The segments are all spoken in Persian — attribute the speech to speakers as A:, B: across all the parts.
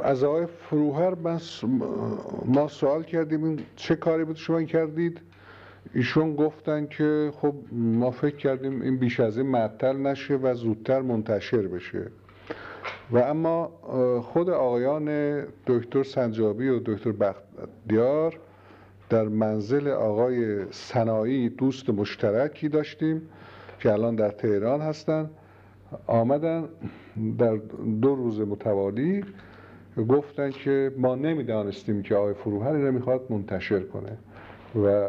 A: از آقای فروهر ما سوال کردیم این چه کاری بود شما کردید؟ ایشون گفتن که خب ما فکر کردیم این بیش از این معطل نشه و زودتر منتشر بشه. و اما خود آقایان دکتر سنجابی و دکتر بختیار در منزل آقای سنایی دوست مشترکی داشتیم که الان در تهران هستن. آمدن در دو روز متوالی گفتن که ما نمی‌دانستیم که آقای فروهر را می‌خواد منتشر کنه. و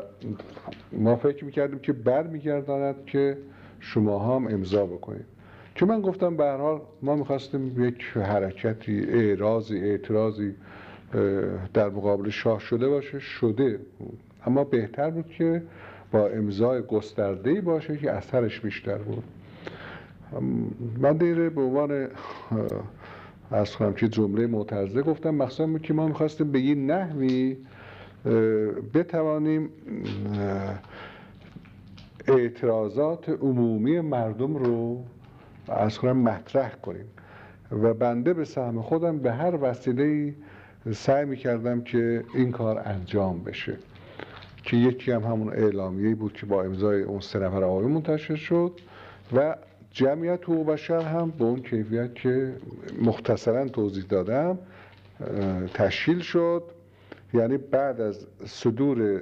A: ما فکر می‌کردیم که بر میگرداند که شما هم امضا بکنید. که من گفتم به حال ما می‌خواستیم یک حرکتی اعراضی اعتراضی در مقابل شاه شده باشه شده. اما بهتر بود که با امضای گسترده باشه که اثرش بیشتر بود. من دیره به عنوان از کنم که جمله معترضه گفتم مخصوصا که ما می‌خواستیم به یه نحوی بتوانیم اعتراضات عمومی مردم رو از کنم مطرح کنیم. و بنده به سهم خودم به هر وسیله سعی می‌کردم که این کار انجام بشه. که یکی هم همون اعلامیه بود که با امضای اون سه نفر آقای منتشر شد و جمعیت حقوق بشر هم به اون کیفیت که مختصرا توضیح دادم تشکیل شد. یعنی بعد از صدور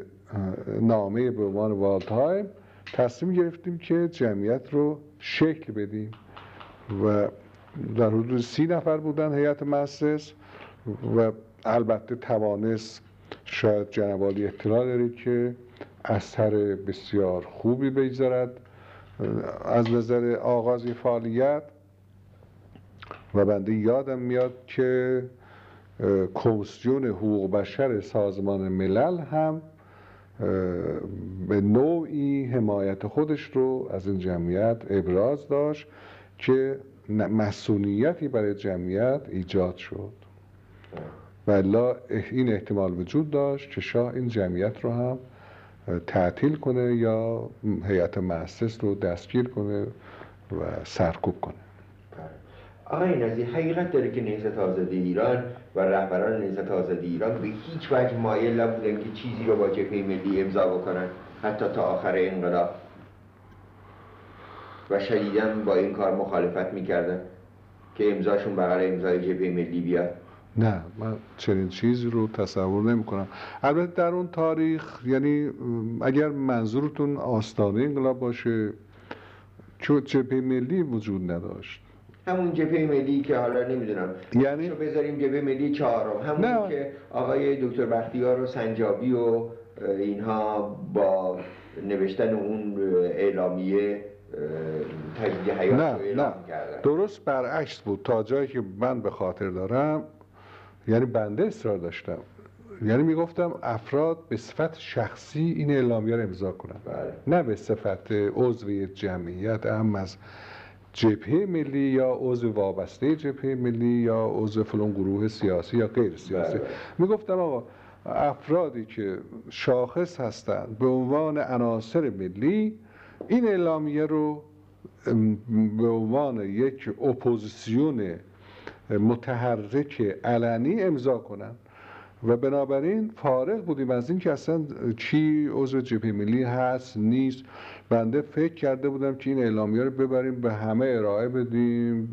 A: نامه به عنوان والدهایم تصمیم گرفتیم که جمعیت رو شکل بدیم و در حدود سی نفر بودن هیئت مؤسس و البته توانست شاید جنبالی اطلاع دارید که اثر بسیار خوبی بگذارد. از نظر آغاز فعالیت و بنده یادم میاد که کمیسیون حقوق بشر سازمان ملل هم به نوعی حمایت خودش رو از این جمعیت ابراز داشت که مسئولیتی برای جمعیت ایجاد شد. و این احتمال وجود داشت که شاه این جمعیت رو هم تعطیل کنه یا هیئت مؤسس رو دستگیر کنه و سرکوب کنه.
B: آقای نزی حقیقت داره که نهضت آزادی ایران و رهبران نهضت آزادی ایران به هیچ وجه مایل نبودن که چیزی رو با جبهه ملی امضا بکنن حتی تا آخر انقلاب. و شدیدن با این کار مخالفت می‌کردن که امضاشون بغل امضای جبهه ملی بیاد.
A: نه من چنین چیزی رو تصور نمی کنم البته در اون تاریخ یعنی اگر منظورتون آستانه انقلاب باشه چون جبهه ملی وجود نداشت.
B: همون جبهه ملی که حالا نمی‌دونم. یعنی بذاریم جبهه ملی چهارم. همون نه. که آقای دکتر بختیار و سنجابی و اینها با نوشتن اون اعلامیه تجدید حیات نه نه.
A: درست برعکس بود. تا جایی که من به خاطر دارم یعنی بنده اصرار داشتم یعنی می‌گفتم افراد به صفت شخصی این اعلامیه رو امضا کنن بله. نه به صفت عضو جمعیت هم از جبهه ملی یا عضو وابسته جبهه ملی یا عضو فلان گروه سیاسی یا غیر سیاسی بله. می‌گفتم آقا افرادی که شاخص هستند به عنوان عناصر ملی این اعلامیه رو به عنوان یک اپوزیسیون متحرک علنی امضا کنن. و بنابراین فارغ بودیم از این که اصلا چی عضو جبهه ملی هست نیست. بنده فکر کرده بودم که این اعلامیه رو ببریم به همه ارائه بدیم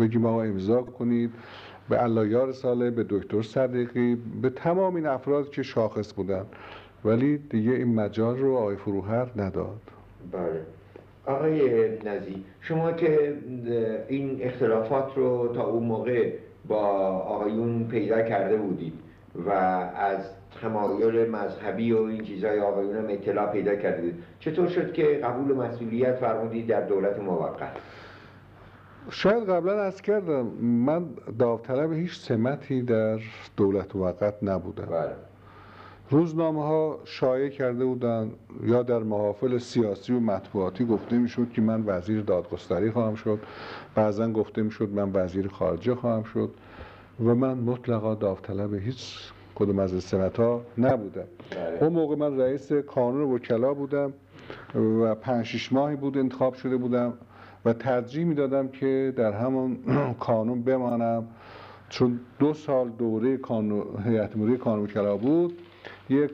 A: بگیم آقا امضا کنید. به علایار ساله به دکتر صدیقی به تمام این افراد که شاخص بودن. ولی دیگه این مجال رو آقای فروهر نداد.
B: بله. آقای نزی شما که این اختلافات رو تا اون موقع با آقایون پیدا کرده بودید و از تمایل مذهبی و این چیزهای آقایون هم اطلاع پیدا کردید چطور شد که قبول مسئولیت فرمودید در دولت موقت
A: شاید قبلا از کردم من داوطلب هیچ سمتی در دولت موقت نبودم بله. روزنامه ها شایع کرده بودند یا در محافل سیاسی و مطبوعاتی گفته می‌شد که من وزیر دادگستری خواهم شد. بعضا گفته می‌شد من وزیر خارجه خواهم شد و من مطلقا داوطلب هیچ کدوم از سمت ها نبودم. بله. اون موقع من رئیس کانون وکلا بودم و پنج شش ماهی بود انتخاب شده بودم و ترجیح می‌دادم که در همون کانون بمانم. چون دو سال دوره کانو... هیئت مدیره کانون کلا بود یک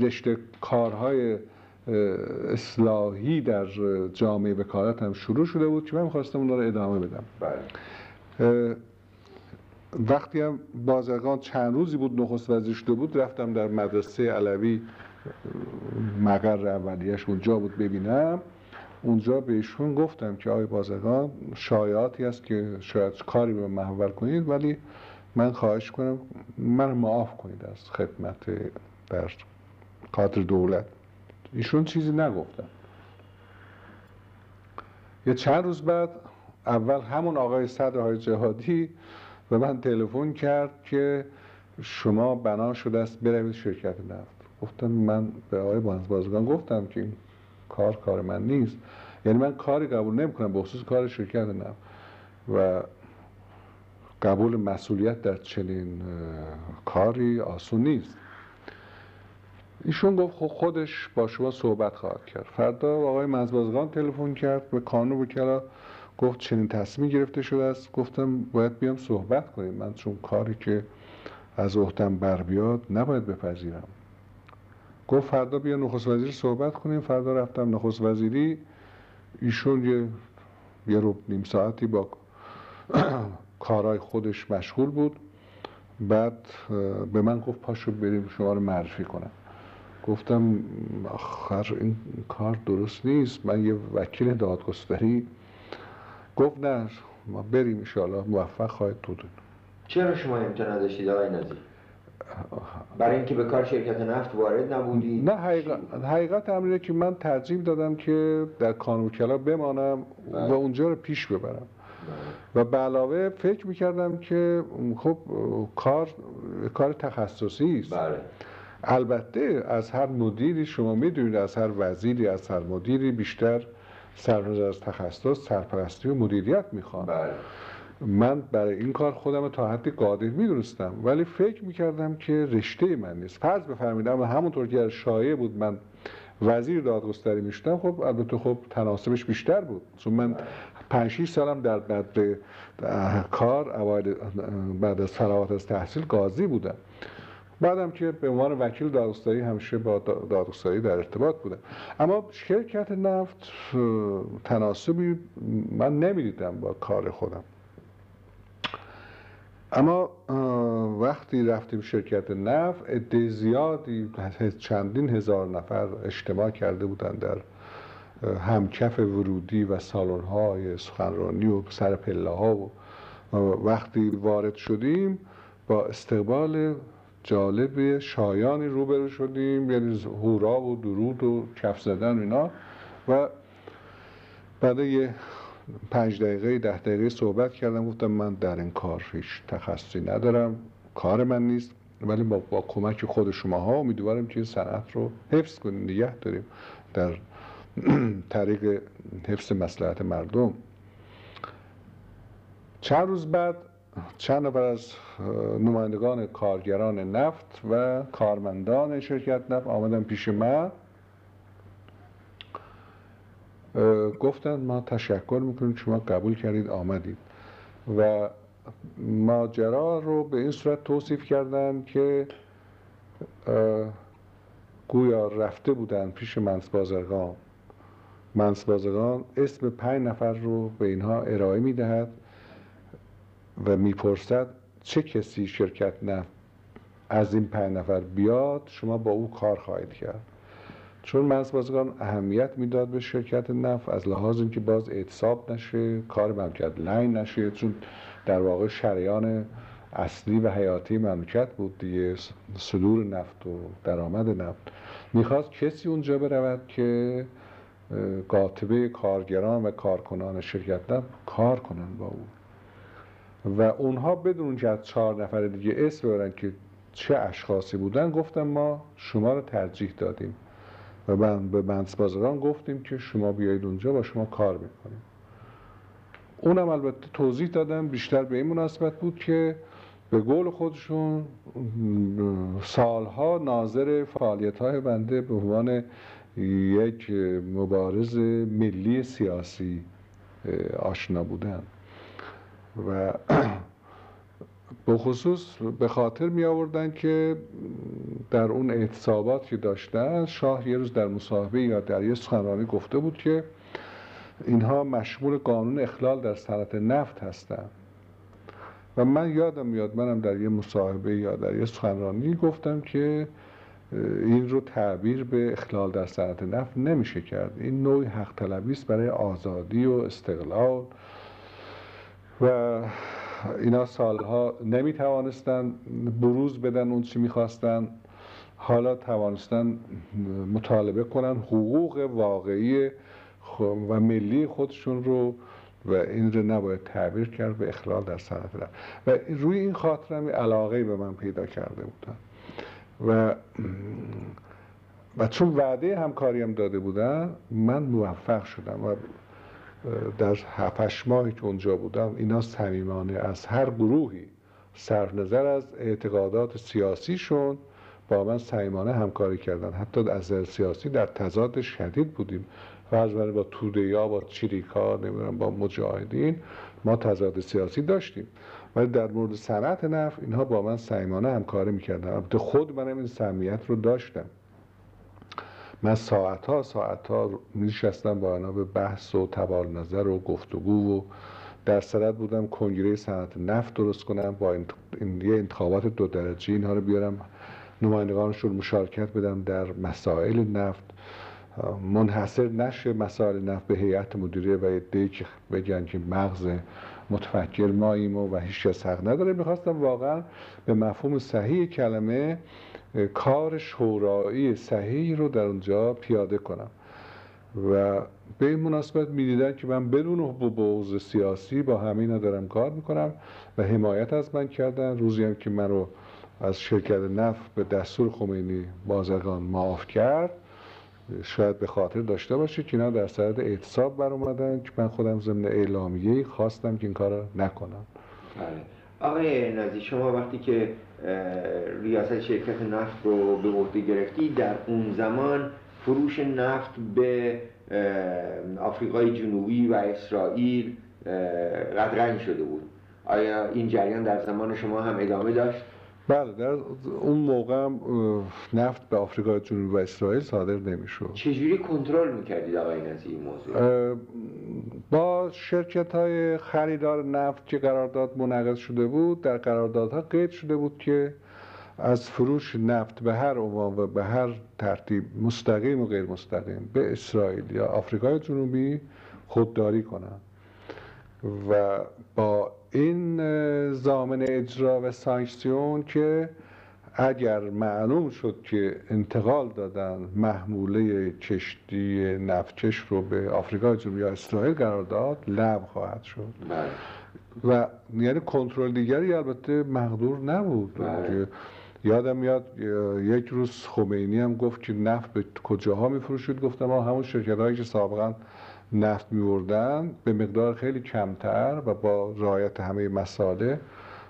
A: رشته کارهای اصلاحی در جامعه وکالت هم شروع شده بود که من می‌خواستم اون رو ادامه بدم.
B: بله.
A: وقتی هم بازرگان چند روزی بود نخست وزیر شده بود رفتم در مدرسه علوی مقر اولیش اونجا بود ببینم. اونجا بهشون گفتم که آقای بازرگان شایعاتی هست که شاید کاری به محول کنید ولی من خواهش کنم من معاف کنید از خدمت در کادر دولت. ایشون چیزی نگفتن یه چند روز بعد اول همون آقای صدر های جهادی به من تلفن کرد که شما بنا شده است بروید شرکت نفت. گفتم من به آقای بازرگان گفتم که کار کار من نیست. یعنی من کاری قبول نمی‌کنم به خصوص کار شرکت نفت. و قبول مسئولیت در چنین کاری آسون نیست. ایشون گفت خب خودش با شما صحبت خواهد کرد. فردا آقای مزبازگان تلفن کرد به کانون وکلا گفت چنین تصمیم گرفته شده است. گفتم باید بیام صحبت کنیم. من چون کاری که از عهدم بر بیاد نباید بپذیرم. گفت فردا بیا نخست وزیر صحبت کنیم. فردا رفتم نخست وزیری. ایشون یه یه رو نیم ساعتی با کارهای خودش مشغول بود. بعد به من گفت پاشو بریم شما رو معرفی کنم. گفتم آخر این کار درست نیست. من یه وکیل دادگستری. گفت نه ما بریم انشاءالله. موفق خواهید بود.
B: چرا شما امتناع داشتید آقای نظیر برای اینکه به کار شرکت نفت وارد نبودید.
A: نه حقیقت, حقیقت امر اینه که من ترجیح دادم که در کانوکلا بمانم و
B: بله.
A: اونجا رو پیش ببرم. و به علاوه فکر می‌کردم که خب کار کار تخصصی است.
B: بله.
A: البته از هر مدیری شما می‌دونید از هر وزیری از هر مدیری بیشتر سرنوشت از تخصص سرپرستی و مدیریت می‌خوان.
B: بله.
A: من برای این کار خودم تا حدی قادر می‌دونستم. ولی فکر می‌کردم که رشته من نیست. فرض بفرمایید اما همونطور که شایع بود من وزیر دادگستری می‌شدم خب البته خب تناسبش بیشتر بود. چون من پنج شیش سالم در بعد کار بعد از فراغت از تحصیل قاضی بودم. بعدم که به عنوان وکیل دادگستری همیشه با دا- دادگستری در ارتباط بودم اما شرکت نفت تناسبی من نمی‌دیدم با کار خودم. اما وقتی رفتیم شرکت نفت عده زیادی چندین هزار نفر اجتماع کرده بودند در همکف ورودی و سالن های سخنرانی و سر پله ها و وقتی وارد شدیم با استقبال جالب شایانی روبرو شدیم یعنی هورا و درود و کف زدن و اینا. و بعد یه پنج دقیقه ده دقیقه صحبت کردم گفتم من در این کار هیچ تخصصی ندارم کار من نیست. ولی با, با کمک خود شماها امیدوارم که این صنعت رو حفظ کنیم نگه داریم در طریق حفظ مسلحت مردم. چند روز بعد چند نفر از نمایندگان کارگران نفت و کارمندان شرکت نفت آمدن پیش من اه، گفتن ما تشکر می‌کنیم شما قبول کردید آمدید. و ماجرا رو به این صورت توصیف کردن که گویا رفته بودن پیش منس بازرگان منس بازرگان اسم پنج نفر رو به اینها ارائه می‌دهد. و می‌پرسد چه کسی شرکت نفت از این پنج نفر بیاد شما با او کار خواهید کرد. چون منس بازرگان اهمیت می‌داد به شرکت نفت از لحاظ اینکه باز اعتصاب نشه کار مملکت لنگ نشه چون در واقع شریان اصلی و حیاتی مملکت بود دیگه صدور نفت و درآمد نفت. می‌خواست کسی اونجا برود که قاطبه کارگران و کارکنان شرکت نفت کار کنن با او. و اونها بدون که از چهار نفر دیگه اسم ببرن که چه اشخاصی بودن گفتم ما شما رو ترجیح دادیم. و من به بازرگان گفتیم که شما بیایید اونجا با شما کار می‌کنیم اونم البته توضیح دادم بیشتر به این مناسبت بود که به قول خودشون سالها ناظر فعالیت های بنده به عنوان یک مبارز ملی سیاسی آشنا بودن. و به خصوص به خاطر می آوردن که در اون اعتصابات که داشتن شاه یه روز در مصاحبه یا در یه سخنرانی گفته بود که اینها مشمول قانون اخلال در صنعت نفت هستند و من یادم میاد منم در یه مصاحبه یا در یه سخنرانی گفتم که این رو تعبیر به اخلال در صنعت نفت نمیشه کرد. این نوعی حق است برای آزادی و استقلال و اینا سالها نمی توانستن بروز بدن اون چی می‌خواستن. حالا توانستن مطالبه کنن حقوق واقعی و ملی خودشون رو و این رو نباید تعبیر کرد به اخلال در صنعت و روی این خاطر هم علاقه به من پیدا کرده بودن. و و چون وعده همکاری هم داده بودن من موفق شدم و در هفتش ماهی که اونجا بودم اینا صمیمانه از هر گروهی صرف نظر از اعتقادات سیاسیشون با من صمیمانه همکاری کردن. حتی از سیاسی در تضاد شدید بودیم فرض با توده یا با چریکا نمی‌دونم با مجاهدین ما تضاد سیاسی داشتیم. ولی در مورد صنعت نفت اینها با من صمیمانه همکاری می‌کردن. البته خود منم این صمیمیت رو داشتم. من ساعت ها ساعت ها میشستم با اینا به بحث و تبال نظر و گفتگو و در صدد بودم کنگره صنعت نفت درست کنم با این یه انتخابات دو درجه اینها رو بیارم نمایندگانشون مشارکت بدم در مسائل نفت. منحصر نشه مسائل نفت به هیئت مدیره و یه که بگن که مغز متفکر ماییم و هیچ کس حق نداره. می‌خواستم واقعا به مفهوم صحیح کلمه کار شورایی صحیح رو در اونجا پیاده کنم. و به این مناسبت می‌دیدن که من بدون بوز سیاسی با همین دارم کار می‌کنم و حمایت از من کردن. روزی هم که من رو از شرکت نفت به دستور خمینی بازرگان معاف کرد شاید به خاطر داشته باشه که اینا در صدد اعتصاب بر اومدن که من خودم ضمن اعلامیه خواستم که این کار نکنم.
B: بله. آقای نازی شما وقتی که ریاست شرکت نفت رو به عهده گرفتی در اون زمان فروش نفت به آفریقای جنوبی و اسرائیل قدرنگ شده بود آیا این جریان در زمان شما هم ادامه داشت؟
A: بله در اون موقع نفت به آفریقای جنوبی و اسرائیل صادر نمی‌شد.
B: چجوری کنترل می‌کردید آقای نزی این موضوع
A: با شرکت های خریدار نفت که قرارداد منعقد شده بود در قراردادها قید شده بود که از فروش نفت به هر عنوان و به هر ترتیب مستقیم و غیر مستقیم به اسرائیل یا آفریقای جنوبی خودداری کنند و با این زامن اجرا و سانکسیون که اگر معلوم شد که انتقال دادن محموله کشتی نفتکش رو به آفریقا جنوبی یا اسرائیل قرار داد لغو خواهد شد
B: بله.
A: و یعنی کنترل دیگری البته مقدور نبود
B: بله.
A: یادم میاد یک روز خمینی هم گفت که نفت به کجاها میفروشید گفتم ما همون شرکت هایی که سابقا نفت میوردن به مقدار خیلی کمتر و با رعایت همه مساله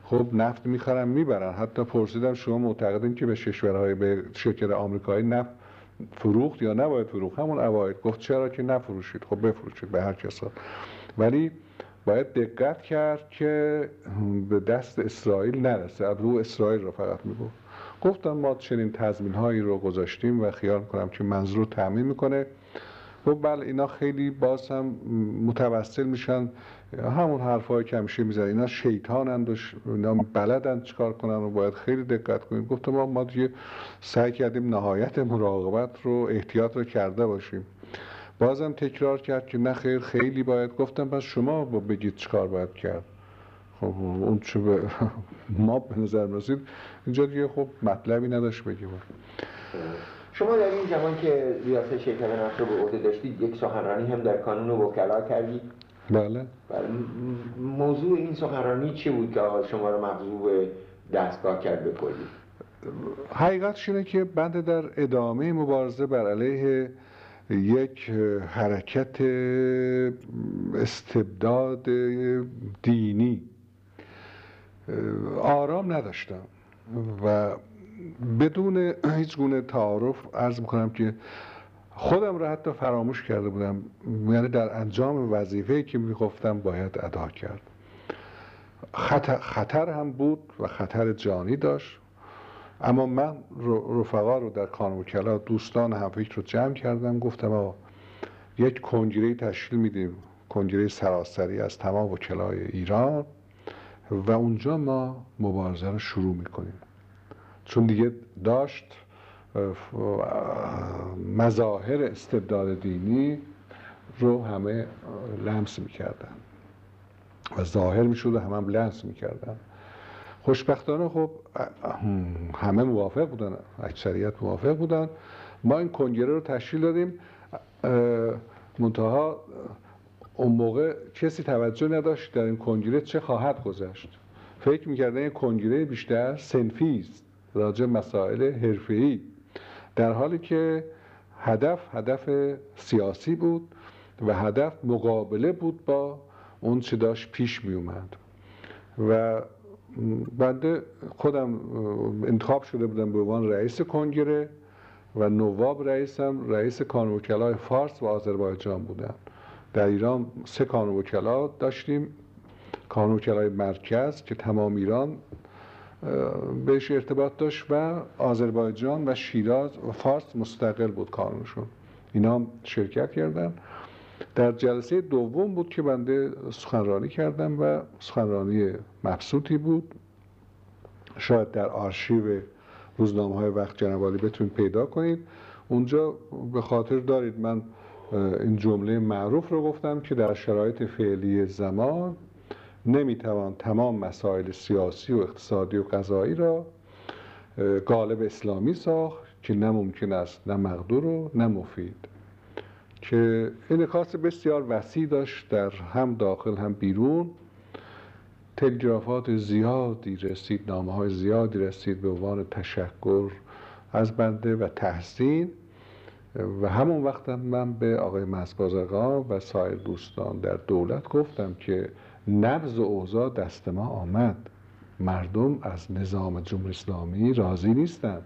A: خب نفت می‌خرن می‌برن. حتی پرسیدم شما معتقدین که به کشورهای به شرکت آمریکایی نفت فروخت یا نباید فروخت؟ همون اوایل. گفت چرا که نفروشید. خب بفروشید به هر کسا ولی باید دقت کرد که به دست اسرائیل نرسه. رو اسرائیل رو فقط می‌گفت. گفتم ما چنین تضمین هایی رو گذاشتیم و خیال کنم که منظور تامین می‌کنه. خب بله اینا خیلی باز هم متوسل میشن. همون حرفایی که همیشه میزن اینا شیطانند و اینا بلدن چیکار کنن و باید خیلی دقت کنیم. گفتم ما ما دیگه سعی کردیم نهایت مراقبت رو احتیاط رو کرده باشیم. بازم تکرار کرد که نه خیر خیلی باید. گفتم پس شما بگید چیکار باید کرد. خب اون چه به ما به نظر رسید اینجا دیگه خب مطلبی نداشت بگیم.
B: شما در این زمان که ریاست شرکت نفت رو به عهده داشتید یک سخنرانی هم در کانون وکلا کردید؟
A: بله.
B: بله. موضوع این سخنرانی چی بود که آقا شما رو مغضوب دستگاه کرد به کلی
A: حقیقتش اینه که بنده در ادامه مبارزه بر علیه یک حرکت استبداد دینی آرام نداشتم و بدون هیچ گونه تعارف عرض می‌کنم که خودم را حتی فراموش کرده بودم یعنی در انجام وظیفه که می‌گفتم باید ادا کرد. خطر, خطر هم بود و خطر جانی داشت. اما من رفقا رو در کان وکلا دوستان همفکر رو جمع کردم. گفتم آقا یک کنگره تشکیل میدیم. کنگره سراسری از تمام وکلای ایران و اونجا ما مبارزه رو شروع می‌کنیم. چون دیگه داشت مظاهر استبداد دینی رو همه لمس می‌کردن. و ظاهر می‌شد و همه هم لمس می‌کردن. خوشبختانه خب همه موافق بودن اکثریت موافق بودن. ما این کنگره رو تشکیل دادیم. منتها اون موقع کسی توجه نداشت در این کنگره چه خواهد گذشت. فکر می‌کردن این کنگره بیشتر سنفی است. راجع مسائل حرفه‌ای. در حالی که هدف هدف سیاسی بود و هدف مقابله بود با اون چه داشت پیش می اومد و بنده خودم انتخاب شده بودم به عنوان رئیس کنگره و نواب رئیسم. رئیس کانون فارس و آذربایجان بودن. در ایران سه کانون وکلا داشتیم. کانون مرکز که تمام ایران بهش ارتباط داشت و آذربایجان و شیراز و فارس مستقل بود کانونشون اینا هم شرکت کردن. در جلسه دوم بود که بنده سخنرانی کردم و سخنرانی مبسوطی بود. شاید در آرشیو روزنامه های وقت جنوالی بتونید پیدا کنید. اونجا به خاطر دارید من این جمله معروف رو گفتم که در شرایط فعلی زمان نمی‌توان تمام مسائل سیاسی و اقتصادی و قضایی را غالب اسلامی ساخت که نه ممکن است نه مقدور و نه مفید. که انعکاس بسیار وسیع داشت در هم داخل هم بیرون. تلگرافات زیادی رسید نامه های زیادی رسید به عنوان تشکر از بنده و تحسین. و همون وقت من به آقای مسبازقا و سایر دوستان در دولت گفتم که نبز و اوضاع دست ما آمد. مردم از نظام جمهوری اسلامی راضی نیستند.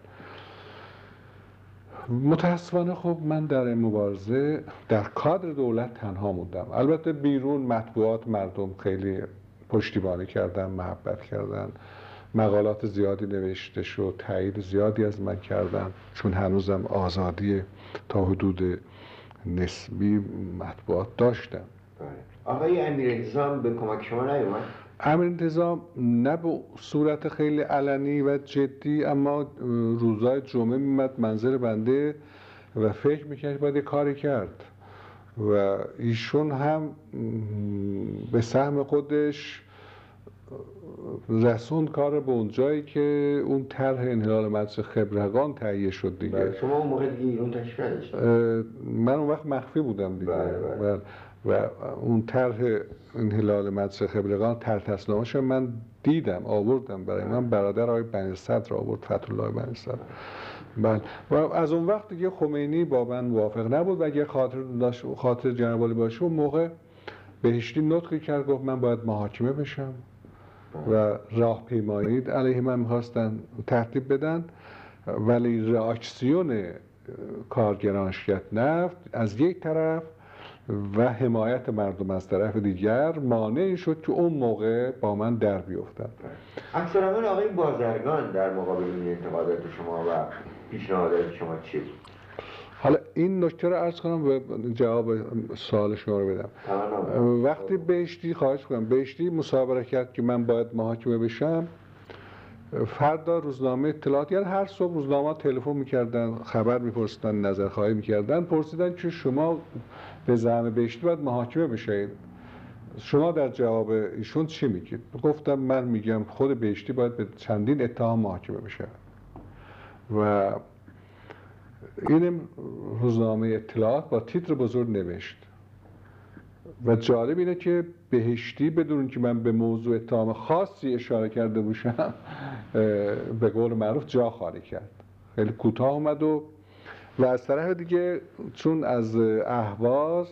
A: متاسفانه خب من در این مبارزه در کادر دولت تنها موندم. البته بیرون مطبوعات مردم خیلی پشتیبانی کردن محبت کردن. مقالات زیادی نوشته شد تایید زیادی از من کردن. چون هنوزم آزادی تا حدود نسبی مطبوعات داشتم.
B: بله. آقای امیر انتظام به کمک شما نیومد؟
A: امیر انتظام نه به صورت خیلی علنی و جدی اما روزای جمعه میمد منظر بنده و فکر می‌کرد باید کاری کرد. و ایشون هم به سهم خودش رسون کار به اونجایی که اون طرح انحلال مدرسه خبرگان تهیه شد دیگه.
B: بله، شما اون موقع دیگه ایران تشریف
A: من اون وقت مخفی بودم دیگه.
B: بله، بله.
A: و اون طرح انحلال مدرسه خبرگان طرح تصنیمش من دیدم آوردم برای من. برادر آقای بنی صدر آورد فتح الله بنی صدر بله. و از اون وقت دیگه خمینی با من موافق نبود و اگر خاطر خاطر جناب باشه اون موقع بهشتی نطقی کرد گفت من باید محاکمه بشم و راه پیمایی علیه من می‌خواستن ترتیب بدن. ولی reaکسیون کارگران شرکت نفت از یک طرف و حمایت مردم از طرف دیگر مانع شد که اون موقع با من در بیفتن
B: اکثر آقای بازرگان در مقابل این انتقادات شما و پیشنهادات شما چی
A: حالا این نکته رو ارز کنم و جواب سوال شما رو بدم. وقتی بهشتی خواهش کنم بهشتی مسابقه کرد که من باید محاکمه بشم فردا روزنامه اطلاعات یعنی هر صبح روزنامه تلفن می‌کردن خبر میپرسیدن نظرخواهی می‌کردن پرسیدن که شما به زعم بهشتی باید محاکمه بشید شما در جواب ایشون چی میگید؟ گفتم من میگم خود بهشتی باید به چندین اتهام محاکمه بشه. و این روزنامه اطلاعات با تیتر بزرگ نوشت. و جالب اینه که بهشتی بدون که من به موضوع اتهام خاصی اشاره کرده باشم به قول معروف جا خالی کرد. خیلی کوتاه اومد و و از طرف دیگه چون از اهواز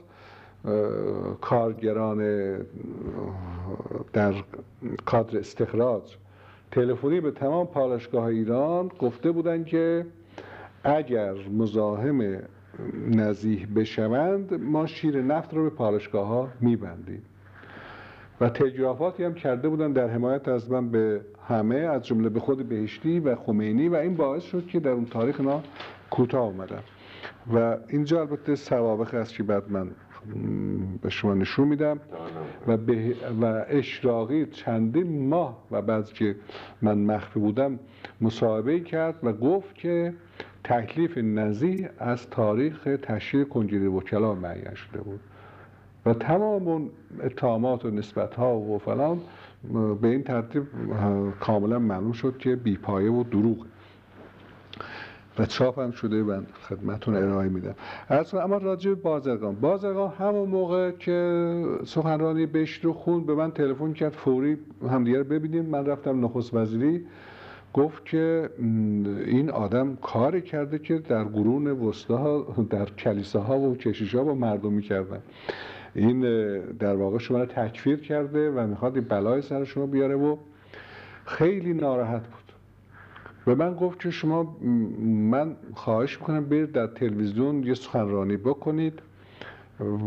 A: کارگران در کادر استخراج تلفنی به تمام پالشگاه ایران گفته بودند که اگر مزاحم نزیح بشوند ما شیر نفت رو به پالشگاه ها میبندیم. و تلگرافاتی هم کرده بودن در حمایت از من به همه از جمله به خود بهشتی و خمینی و این باعث شد که در اون تاریخ اینا کوتاه اومدن و اینجا البته سوابق است که بعد من به شما نشون میدم. و, به و اشراقی چندین ماه و بعد که من مخفی بودم مصاحبه کرد و گفت که تکلیف نزی از تاریخ تشکیل کنگره وکلا معین شده بود. و تمام اون اتهامات و نسبت ها و فلان به این ترتیب کاملا معلوم شد که بیپایه و دروغ و چاپ هم شده من خدمتون ارائه میدم. اما راجع بازرگان. بازرگان همون موقع که سخنرانی بهش رو خون به من تلفن کرد فوری همدیگه رو ببینیم. من رفتم نخست وزیری. گفت که این آدم کاری کرده که در قرون وسطا در کلیساها و کشیشا با مردم می‌کردن. این در واقع شما رو تکفیر کرده و می‌خواد بلای سر شما بیاره و خیلی ناراحت بود. به من گفت که شما من خواهش می‌کنم برید در تلویزیون یه سخنرانی بکنید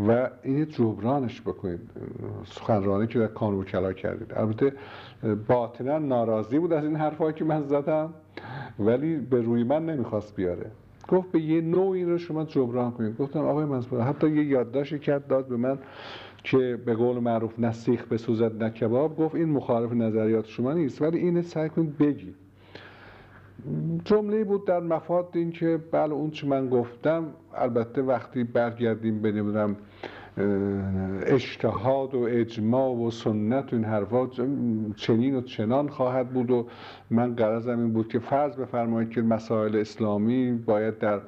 A: و این جبرانش بکنید سخنرانی که در کانون کلا کردید. البته باطنا ناراضی بود از این حرفایی که من زدم ولی به روی من نمی‌خواست بیاره. گفت به یه نوعی رو شما جبران کنید. گفتم آقای منصور حتی یه یادداشتی کرد داد به من که به قول معروف نسیخ به سوزد نکباب گفت این مخالف نظریات شما نیست ولی اینه سعی کنید بگید. جمله بود در مفاد این که بله اون چه من گفتم البته وقتی برگردیم بنیدم اجتهاد و اجماع و سنت و این حرفا چنین و چنان خواهد بود و من قرضم این بود که فرض بفرمایید که مسائل اسلامی باید در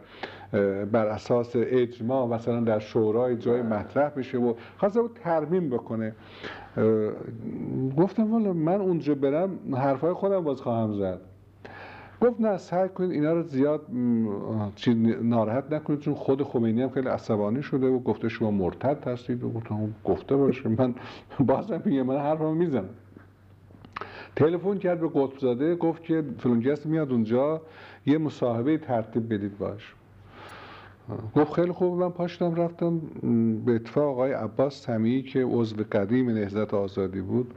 A: بر اساس اجماع مثلا در شورای جای مطرح بشه و خواسته بود ترمیم بکنه. گفتم والا من اونجا برم حرفای خودم باز خواهم زد. گفت نه سعی کنید اینا رو زیاد ناراحت نکنید چون خود خمینی هم خیلی عصبانی شده و گفته شما مرتد هستید و گفتم گفته باشه من بازم میگه من حرفمو می‌زنم. تلفن کرد به قطب زاده گفت که فلونجست میاد اونجا یه مصاحبه ترتیب بدید باش. گفت خیلی خوب من پاشتم رفتم به اتفاق آقای عباس تمیی که عضو قدیم نهضت آزادی بود.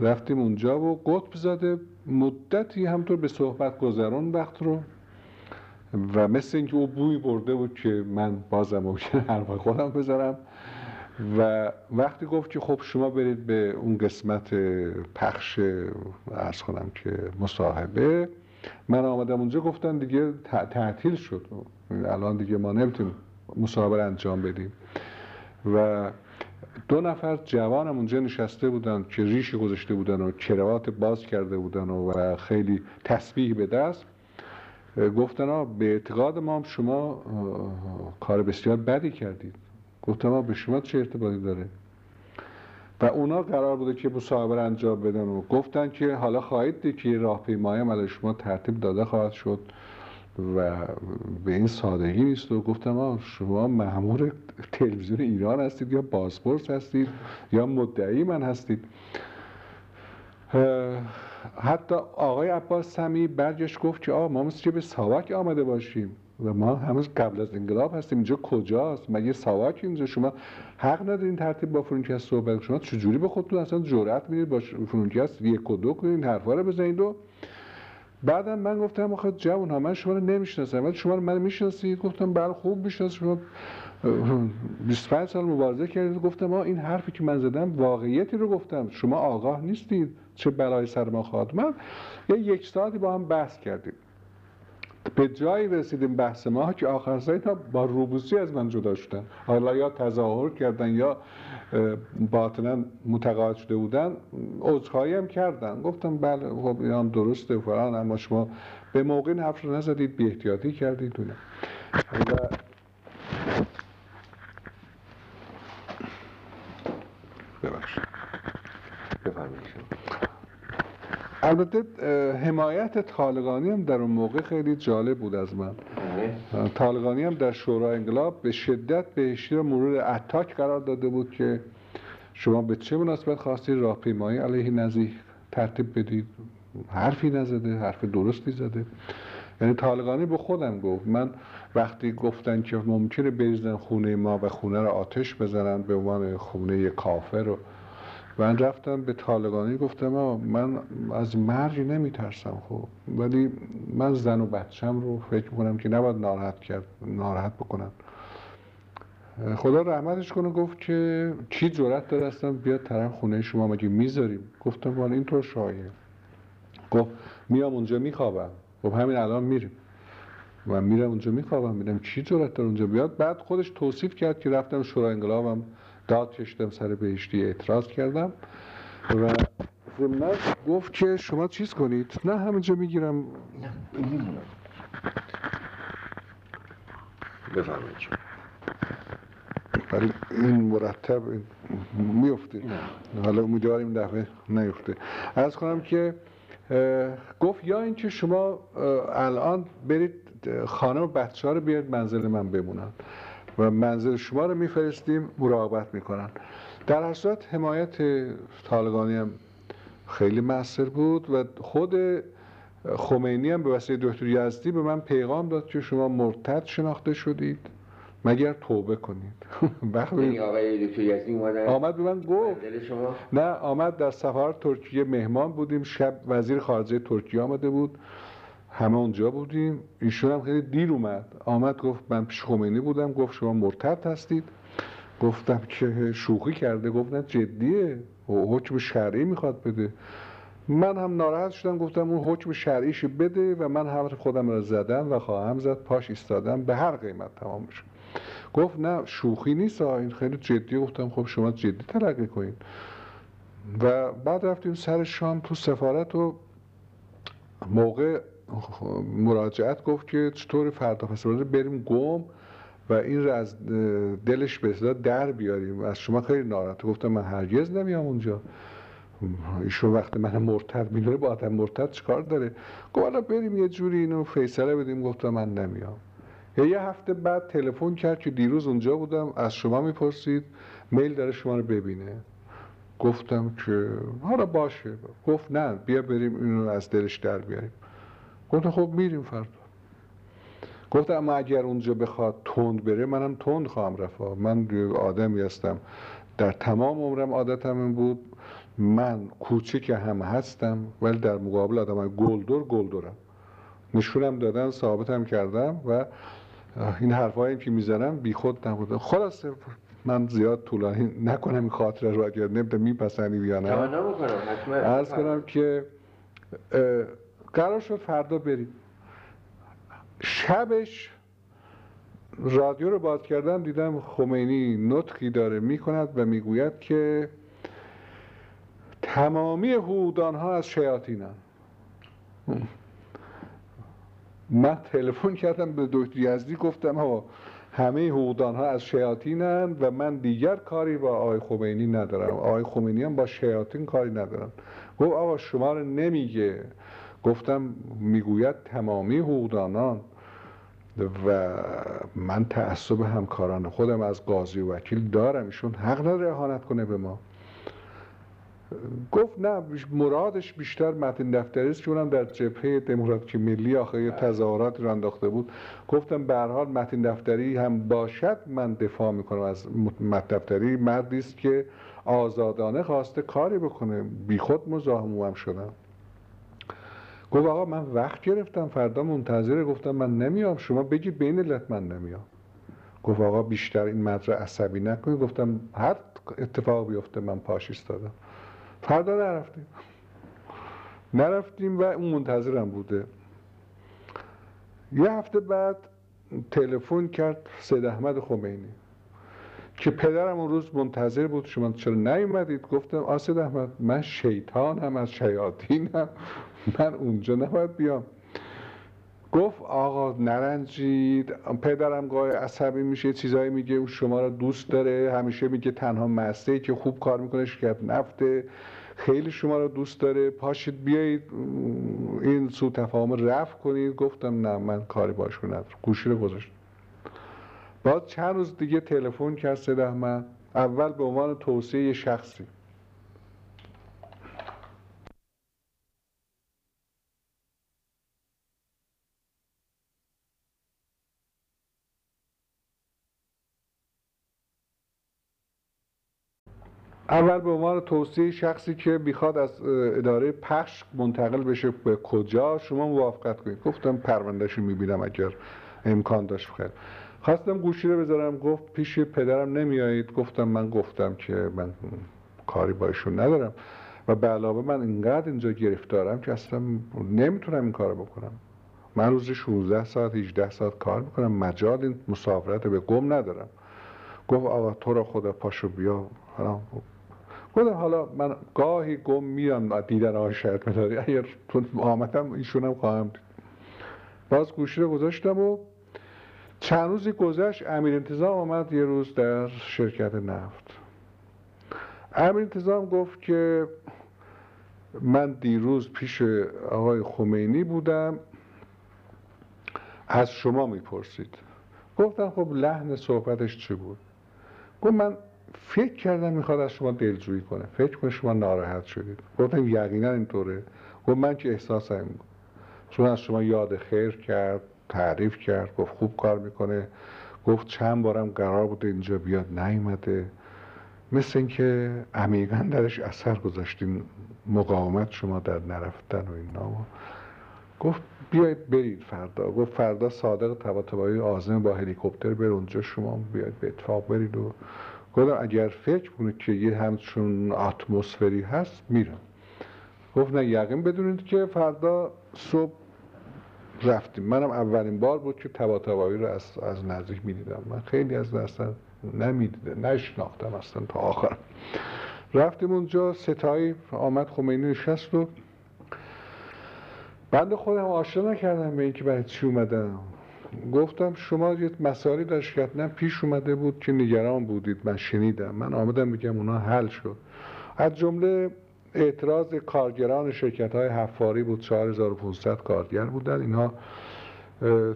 A: رفتیم اونجا و قطب زاده مدتی همطور به صحبت گذران وقت رو و مثل اینکه او بوی برده بود که من بازم ممکنه حرف خودم بذارم. و وقتی گفت که خب شما برید به اون قسمت پخش ارز کنم که مصاحبه من آمدم اونجا گفتن دیگه تعطیل شد. الان دیگه ما نمی‌تونیم مصاحبه انجام بدیم. و دو نفر جوانم اونجا نشسته بودن که ریش گذاشته بودن و کروات باز کرده بودن و خیلی تسبیح به دست. گفتن به اعتقاد ما شما کار بسیار بدی کردید. گفتم به شما چه ارتباطی داره؟ و اونا قرار بوده که مصاحبه انجام بدن و گفتن که حالا خواهید دید که راهپیمایی عمل شما ترتیب داده خواهد شد. و به این سادگی نیست و گفتم شما مأمور تلویزیون ایران هستید یا بازپرس هستید یا مدعی من هستید؟ حتی آقای عباس سمی برگشت گفت که آه ما مثل به ساواک آمده باشیم و ما هنوز قبل از انقلاب هستیم. اینجا کجاست؟ مگه ساواک اینجا؟ شما حق ندارین ترتیب با فرونکست صحبت شما چجوری به خودتون اصلا جرأت می‌دید با فرونکست یک و دو کنید حرفا رو بزنید و بعدم من گفتم آخه جوان ها من شما رو نمی‌شناسم ولی شما رو من می‌شناسید؟ گفتم بله خوب میشناس شما 25 سال مبارزه کردید. گفتم ما این حرفی که من زدم واقعیتی رو گفتم. شما آگاه نیستید. چه بلای سر ما خواهد من یه یک ساعتی با هم بحث کردیم. به جایی رسیدیم بحث ما که آخر سایت با روبوسی از من جدا شدن. حالا یا تظاهر کردن یا باطنا متقاعد شده بودن عذرخواهی هم کردن. گفتم بله خب اینا هم درسته فلان اما شما به موقع این حرف رو نزدید بی احتیاطی کردید. و ببخشید. بفرمایید. البته حمایت طالقانی هم در اون موقع خیلی جالب بود از من. طالقانی هم در شورای انقلاب به شدت بهشتی را مورد اتاک قرار داده بود که شما به چه مناسبت خواستی راهپیمایی علیه نزیح ترتیب بدید. حرفی نزده حرف درستی زده. یعنی طالقانی به خودم گفت من وقتی گفتن که ممکنه بریزن خونه ما و خونه رو آتش بزنن به عنوان خونه کافر و من رفتم به طالقانی گفتم من از مرگ نمیترسم خب. ولی من زن و بچم رو فکر می‌کنم که نباید ناراحت کرد ناراحت بکنم خدا رحمتش کنه گفت که کی جرأت اصلا؟ بیاد طرف خونه شما مگه می‌ذاریم؟ گفتم والا اینطور شایه گفت میام اونجا میخوابم. خب همین الان میریم. من میرم اونجا میخوابم میرم کی جرأت داره اونجا؟ بیاد بعد خودش توصیف کرد که رفتم شورای انقلابم. داد کشیدم سر بهشتی اعتراض کردم و ضمن گفت که شما چیز کنید؟ نه همینجا می‌گیرم.
B: نه میمونم بفرمایید.
A: ولی این مرتب میفته حالا امیدواریم دفعه نیفته. از کنم که گفت یا اینکه شما الان برید خانم و بچه ها رو بیارید منزل من بمونن. و منزل شما رو میفرستیم مراقبت می‌کنن. در هر صورت حمایت طالقانی هم خیلی مؤثر بود و خود خمینی هم به وسیله دکتر یزدی به من پیغام داد که شما مرتد شناخته شدید مگر توبه کنید.
B: یعنی
A: وقتی
B: آقای دکتر یزدی اومدن؟
A: آمد به من گفت.
B: شما؟
A: نه آمد در سفارت ترکیه مهمان بودیم شب وزیر خارجه ترکیه آمده بود. همه اونجا بودیم. ایشون هم خیلی دیر اومد. آمد گفت من پیش خمینی بودم. گفت شما مرتد هستید. گفتم که شوخی کرده. گفت نه جدیه. حکم شرعی می‌خواد بده. من هم ناراحت شدم. گفتم اون حکم شرعیش بده و من حرف خودم را زدم و خواهم زد. پاش ایستادم. به هر قیمت تمام بشه گفت نه شوخی نیست. این خیلی جدیه. گفتم خب شما جدی تلقی کنید و بعد رفتیم سر شام تو سفارت و موقع مراجعت گفت که چطور فردا پس بریم گم و این رو از دلش به اصطلاح در بیاریم. از شما خیلی ناراحت گفتم من هرگز نمیام اونجا. ایشون وقتی من مرتد می‌دونه با آدم مرتد چیکار داره؟ گفت حالا بریم یه جوری اینو فیصله بدیم. گفتم من نمیام. یا یه هفته بعد تلفن کرد که دیروز اونجا بودم. از شما می‌پرسید. میل داره شما رو ببینه. گفتم که حالا باشه. گفت نه بیا بریم اینو از دلش در بیاریم. گفتم خب میریم فردا. گفتم اما اگر اونجا بخواد تند بره منم تند خواهم رفت. من یه آدمی هستم. در تمام عمرم عادتم این بود. من کوچک هم هستم ولی در مقابل آدم گلدور گلدورم. نشونم دادن ثابتم کردم و این حرفایی که می‌زنم بی خود نبوده. خلاصه من زیاد طولانی نکنم این خاطره رو. اگر نمیده میپسندی یا نه؟ عرض کنم که قرار شد فردا بریم. شبش رادیو رو باز کردم دیدم خمینی نطقی داره می‌کند و می‌گوید که تمامی هودان ها از شیاطینن. من تلفن کردم به دکتر یزدی گفتم ها همه حقوقدان ها از شیاطینن و من دیگر کاری با آقای خمینی ندارم. آقای خمینی هم با شیاطین کاری ندارم گفت آقا شما رو نمیگه. گفتم می‌گوید تمامی حقوقدانان و من تعصب همکاران خودم از قاضی و وکیل دارم ایشون حق نداره اهانت کنه به ما. گفت نه مرادش بیشتر متن دفتری است که اونم در جبهه دموکراتیک ملی آخه یه تظاهرات رو انداخته بود. گفتم به هر حال متن دفتری هم باشد من دفاع می‌کنم از متن دفتری. مردی است که آزادانه خواسته کاری بکنه. بیخود مزاحم هم شدم. گفت آقا من وقت گرفتم فردا منتظره. گفتم من نمیام. شما بگید بین علت من نمیام. گفت آقا بیشتر این مدر عصبی نکنید گفتم هر اتفاق بیفته من پاش ایستادم. فردا نرفتیم. نرفتیم و اون منتظرم بوده. یه هفته بعد تلفن کرد سید احمد خمینی که پدرم اون روز منتظر بود. شما چرا نیومدید؟ گفتم آ سید احمد من شیطانم از شیاطینم. من اونجا نباید بیام. گفت آقا نرنجید پدرم گاهی عصبی میشه چیزایی میگه اون شما رو دوست داره همیشه میگه تنها مسته که خوب کار می‌کنه شرکت نفته خیلی شما رو دوست داره پاشید بیایید. این سو تفاهم رفع کنید. گفتم نه من کاری باش ندارم. گوشی رو گذاشتم بعد چند روز دیگه تلفن کرد سید احمد اول به عنوان توصیه شخصی. اول به عنوان توصیه شخصی که می‌خواد از اداره پخش منتقل بشه به کجا شما موافقت کنید. گفتم پروندهشو می‌بینم اگر امکان داشت. خیر. خواستم گوشی رو بذارم. گفت پیش پدرم نمیایید. گفتم من گفتم که من کاری با ایشون ندارم و به علاوه من اینقدر اینجا گرفتارم که اصلا نمی‌تونم این کارو بکنم. من روزی 16 ساعت 18 ساعت کار می‌کنم. مجال این مسافرت به گم ندارم. گفت آقا تو را خدا پاشو بیا. گفتم حالا من گاهی گم میام دیدن آقای شاید مداری. اگر آمدم ایشونم خواهم دید. باز گوشی رو گذاشتم و چند روزی گذشت امیر انتظام آمد یه روز در شرکت نفت. امیر انتظام گفت که من دیروز پیش آقای خمینی بودم. از شما می‌پرسید. گفتم خب لحن صحبتش چی بود؟ گفت من فکر کردم می‌خواد از شما دلجویی کنه. فکر کنه شما ناراحت شدید. گفتم یقینا اینطوره. گفت من که احساسم بود. چون از شما یاد خیر کرد تعریف کرد گفت خوب کار می‌کنه. گفت چند بارم قرار بوده اینجا بیاد نیومده. مثل اینکه عمیقا درش اثر گذاشتین مقاومت شما در نرفتن و اینا. گفت بیاید برید فردا. گفت فردا صادق طباطبایی آزم با هلیکوپتر بر اونجا شما بیاید به اتفاق برید و گفتم اگر فکر کنید که یه همچون اتمسفری هست میرم. گفت نه یقین بدونید که فردا صبح رفتیم. منم اولین بار بود که طباطبایی رو از, از نزدیک می‌دیدم. من خیلی از اصلا نمی‌دیده نشناختم اصلا تا آخر. رفتیم اونجا ستایی آمد خمینی نشست و بند خودم آشنا نکردم به اینکه برای چی اومدم. گفتم شما یه مسائلی داشت که پیش اومده بود که نگران بودید. من شنیدم. من آمدم بگم اونا حل شد. از جمله اعتراض کارگران شرکت های حفاری بود. 4500 کارگر بودن. اینها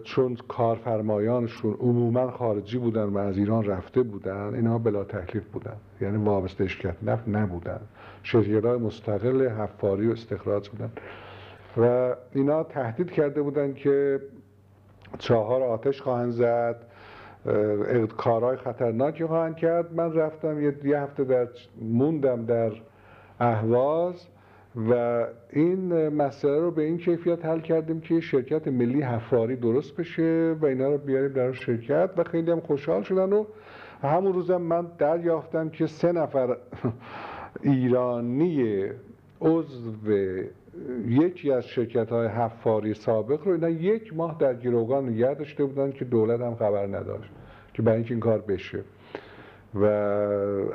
A: چون کارفرمایانشون عموما خارجی بودن و از ایران رفته بودن اینها بلا تکلیف بودن. یعنی وابسته شرکت نفت نبودن. شرکت های مستقل حفاری و استخراج بودن. و اینا تهدید کرده بودن که چهار آتش خواهند زد. کارهای خطرناکی خواهند کرد. من رفتم یه هفته در موندم در اهواز و این مسئله رو به این کیفیت حل کردیم که شرکت ملی حفاری درست بشه و اینا رو بیاریم در شرکت و خیلی هم خوشحال شدن و همون روزم من دریافتم که سه نفر ایرانی عضو یکی از شرکت های حفاری سابق رو اینا یک ماه در گروگان نگه داشته بودن که دولت هم خبر نداشت که برای اینکه این کار بشه و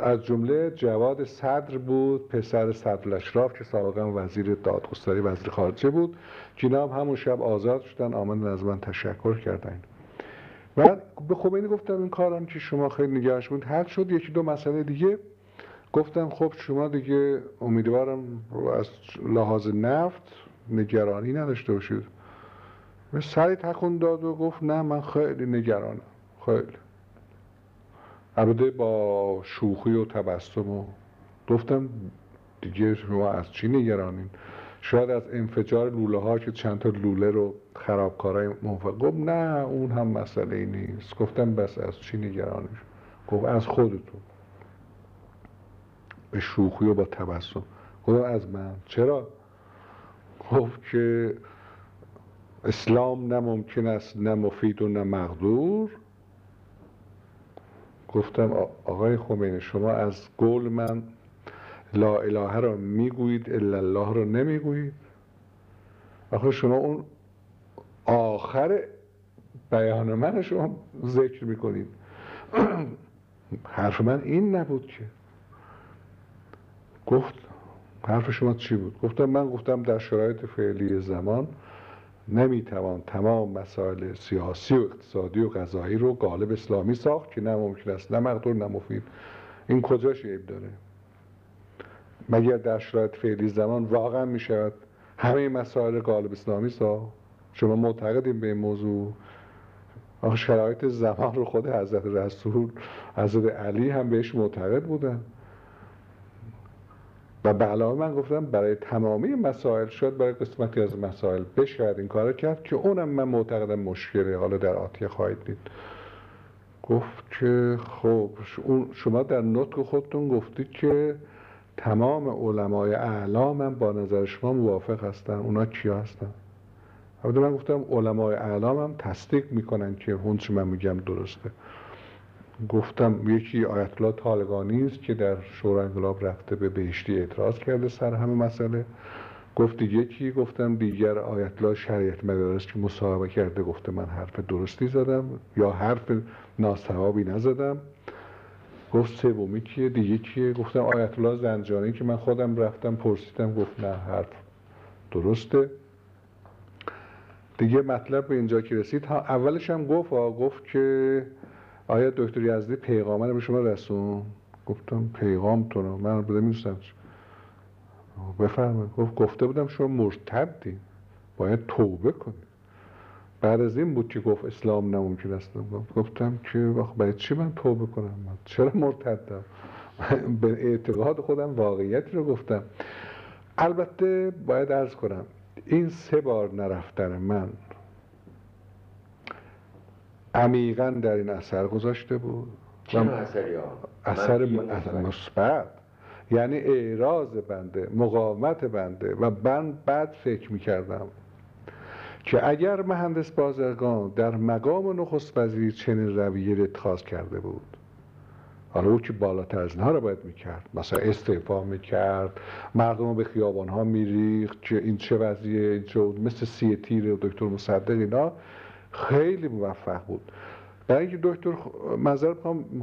A: از جمله جواد صدر بود پسر صدر الاشراف که سابقا وزیر دادگستری وزیر خارجه بود که هم همون شب آزاد شدن آمدن از من تشکر کردن و به خمینی گفتم این کارم که شما خیلی نگهش بود حل شد یکی دو مسئله دیگه گفتم خب شما دیگه امیدوارم از لحاظ نفت نگرانی نداشته باشید. سری تکون داد و گفت نه من خیلی نگرانم. خیلی. البته با شوخی و تبسم و گفتم دیگه شما از چی نگرانین؟ شاید از انفجار لوله ها که چند تا لوله رو خرابکارای موفق گفت نه اون هم مسئله ای نیست. گفتم بس از چی نگرانیش؟ گفت از خودتون. به شوخی و با تبسم. گفتم از من. چرا؟ گفت که اسلام نه ممکن است نه مفید و نه مقدور. گفتم آقای خمینی شما از قول من لا اله را می‌گویید الا الله را نمی‌گویید؟ آخه شما اون آخر بیان من شما ذکر می‌کنید. حرف من این نبود که. گفت حرف شما چی بود؟ گفتم من گفتم در شرایط فعلی زمان نمی‌توان تمام مسائل سیاسی و اقتصادی و غذایی رو غالب اسلامی ساخت که نه ممکن است نه مقدور نه مفید. این کجاش عیب داره؟ مگر در شرایط فعلی زمان واقعا می‌شود همه مسائل غالب اسلامی ساخت؟ شما معتقدیم به این موضوع؟ شرایط زمان رو خود حضرت رسول حضرت علی هم بهش معتقد بودن. و به علاوه من گفتم برای تمامی مسائل شاید برای قسمتی از مسائل بشاید این کار کرد که اونم من معتقدم مشکله حالا در آتیه خواهید دید. گفت که خب شما در نطق خودتون گفتید که تمام علمای اعلام من با نظر شما موافق هستن. اونا کیا هستن؟ من گفتم علمای اعلام هم تصدیق می‌کنن که اون من میگم درسته. گفتم یکی آیت الله طالقانی است که در شورای انقلاب رفته به بهشتی اعتراض کرده سر همه مسئله. گفت یکی گفتم دیگر آیت الله شریعت مدارس که مصاحبه کرده گفته من حرف درستی زدم یا حرف ناسوابی نزدم. گفت سومی کیه؟ دیگه کیه؟ گفتم آیت الله زنجانی که من خودم رفتم پرسیدم گفت نه حرف درسته. دیگه مطلب به اینجا که رسید؟ اولش هم گفت گفت که آیا دکتر یزدی پیغامه به شما رسون؟ گفتم پیغام تو من بوده می‌دونستم بفرمایید. گفت گفته بودم شما مرتدی. باید توبه کنید بعد از این بود که گفت اسلام نممکن است. گفتم که برای چی من توبه کنم؟ من چرا مرتدم؟ به اعتقاد خودم واقعیتی رو گفتم. البته باید ارز کنم این سه بار نرفتن من عمیقا در این اثر گذاشته بود.
B: چه اثری
A: اثر مثبت. یعنی اعراض بنده مقاومت بنده. و من بعد فکر می‌کردم که اگر مهندس بازرگان در مقام نخست وزیر چنین رویه اتخاذ کرده بود حالا او که بالاتر از اینها رو باید می‌کرد. مثلا استعفا می‌کرد مردم به خیابان ها میریخت که این چه وضعیه این چه مثل سی تیر و دکتر مصدق اینا. خیلی موفق بود. برای اینکه دکتر منظر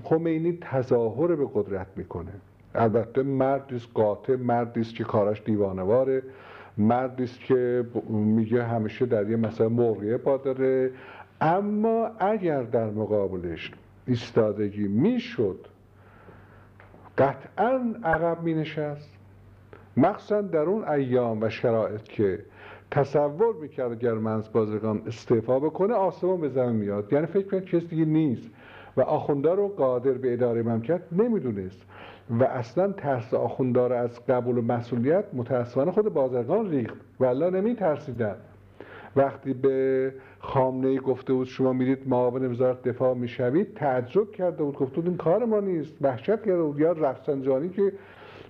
A: خمینی تظاهر به قدرت می‌کنه. البته مردی است قاطع مردی است که کاراش دیوانواره. مردی است که میگه همیشه در یه مسئله موقعیه پا داره. اما اگر در مقابلش ایستادگی می‌شد قطعا عقب می نشست مخصوصا در اون ایام و شرایط که تصور می‌کرد اگر منز بازرگان استعفا بکنه آسمان به زمین میاد. یعنی فکر کنید کسی دیگه نیست. و آخونده رو قادر به اداره مملکت نمی‌دونست. و اصلا ترس آخوندار از قبول و مسئولیت متاسفانه خود بازرگان ریخت. و الله نمی ترسیدن وقتی به خامنه ای گفته بود شما میرید معاون وزارت دفاع می‌شوید تعجب کرده بود. گفته بود این کار ما نیست. وحشت کرده بود. یا رفسنجانی که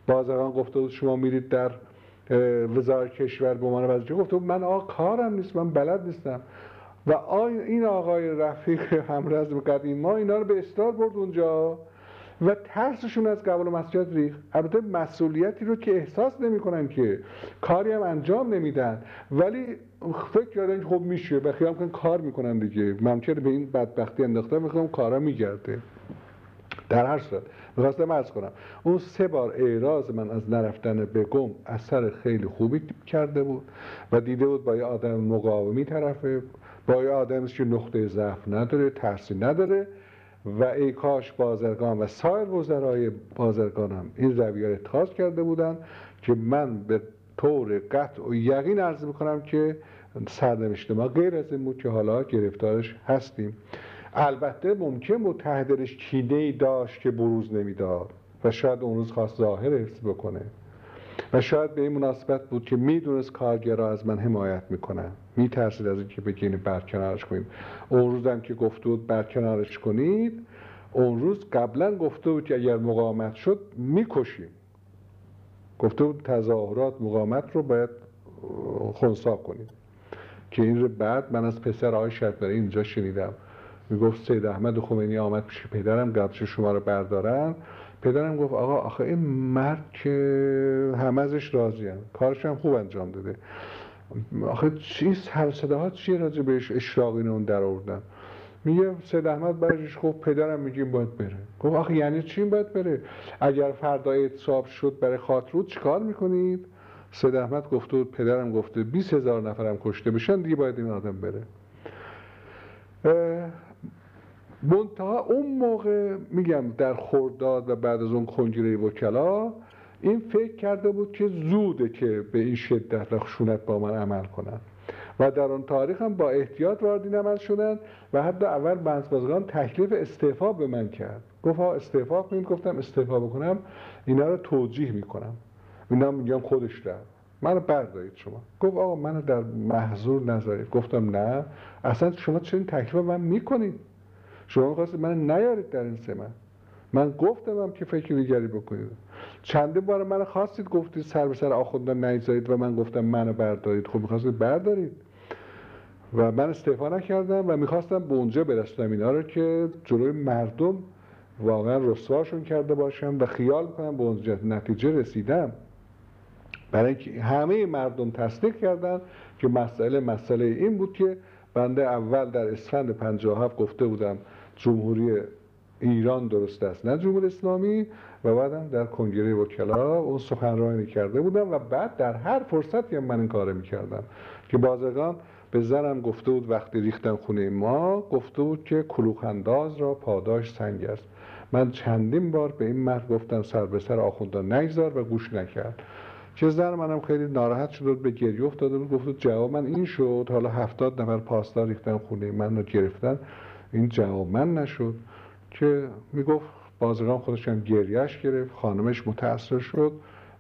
A: بازرگان گفته بود شما میرید در وزارت کشور به عنوان وزیر بود من آقا کارم نیست من بلد نیستم. و این آقای رفیق همرز قدیم ما اینا رو به استاد برد اونجا و ترسشون از قبول مسئولیت ریخ البته مسئولیتی رو که احساس نمی‌کنن که کاری هم انجام نمیدن. ولی فکر کردن خب میشه و خیام کن کار می‌کنن دیگه. ممکنه به این بدبختی انداختن می‌خوام کارا میگرده. در هر صورت. می‌خواستم ارز کنم اون سه بار اعراض من از نرفتن به گم اثر خیلی خوبی کرده بود و دیده بود با یه آدم مقاومی طرفه با یه آدمی که نقطه ضعف نداره ترسی نداره و ای کاش بازرگان و سایر وزرای بازرگانم این رویه را اتخاذ کرده بودند که من به طور قطع و یقین عرض می‌کنم که سرنوشت ما غیر از این بود که حالا گرفتارش هستیم. البته ممکن بود تهدرش کینه ای داشت که بروز نمی‌داد و شاید اون روز خواست ظاهر حفظ بکنه. و شاید به این مناسبت بود که می‌دونست کارگرا از من حمایت می‌کنن. میترسید از اینکه بگین برکنارش کنیم. اون روزم که گفته بود برکنارش کنید اون روز قبلا گفته بود که اگر مقاومت شد می‌کشیم. گفته بود تظاهرات مقاومت رو باید خونسا کنیم. که این رو بعد من از پسر آقای برای اینجا شنیدم. می‌گفت سید احمد خمینی آمد پیش پدرم قبض شما رو بردارن؟ پدرم گفت آقا آخه این مرد که همه ازش راضی هم. کارش هم خوب انجام داده. آخه چی سر ها چیه راجع بهش اشراقین اون در آوردن؟ میگه سید احمد برش گفت پدرم میگیم باید بره. گفت آخه یعنی چی باید بره؟ اگر فردا اعتصاب شد برای خاطرود چیکار می‌کنید؟ سید احمد گفته بود پدرم گفته 20 هزار نفرم کشته بشن دیگه باید این آدم بره. منتها اون موقع میگم در خورداد و بعد از اون کنگره وکلا این فکر کرده بود که زوده که به این شدت و خشونت با من عمل کنن. و در اون تاریخ هم با احتیاط وارد این عمل شدن و حتی اول بنسبازگان تکلیف استعفا به من کرد. گفت ها استعفا کنید گفتم استعفا بکنم اینا رو توجیه می‌کنم. اینا میگم خودش در منو بردارید شما. گفت آقا منو در محضور نذارید. گفتم نه. اصلا شما چنین تکلیف من می‌کنید. شما می‌خواستید من نیارید در این سه من گفتم هم که فکر دیگری بکنید. چنده بار من خواستید گفتید سر به سر آخوندان نگذارید و من گفتم منو بردارید. خب می‌خواستید بردارید. و من استعفا نکردم و می‌خواستم به اونجا برسونم اینا رو که جلوی مردم واقعا رسواشون کرده باشم و خیال کنم به اونجا نتیجه رسیدم. برای اینکه همه مردم تصدیق کردن که مسئله مسئله این بود که بنده اول در اسفند 57 گفته بودم جمهوری ایران درست است. نه جمهوری اسلامی و بعدم در کنگره وکلا اون سخنرانی کرده بودم و بعد در هر فرصتی من این کار می‌کردم. که بازرگان به زنم گفته بود وقتی ریختن خونه ما گفته بود که کلوخ انداز را پاداش سنگ است. من چندین بار به این مرد گفتم سر به سر آخوندان نگذار و گوش نکرد. چه زن منم خیلی ناراحت شد به گریه افتاده بود. گفت جواب من این شد. حالا هفتاد نفر پاسدار ریختن خونه من رو گرفتن. این جواب من نشد که می‌گفت بازرگان خودش هم گریهش گرفت خانمش متأثر شد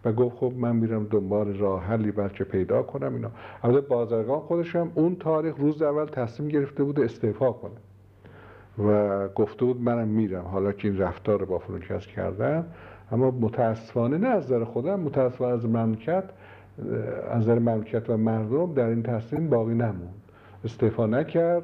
A: و گفت خب من میرم دنبال راه حلی بلکه پیدا کنم اینا. البته بازرگان خودش هم اون تاریخ روز اول تصمیم گرفته بود استعفا کنه و گفته بود منم میرم. حالا که این رفتار رو با فرونکس کردم اما متاسفانه نه از نظر خودم متاسفانه از مملکت از نظر مملکت و مردم در این تصمیم باقی نموند. استعفا نکرد.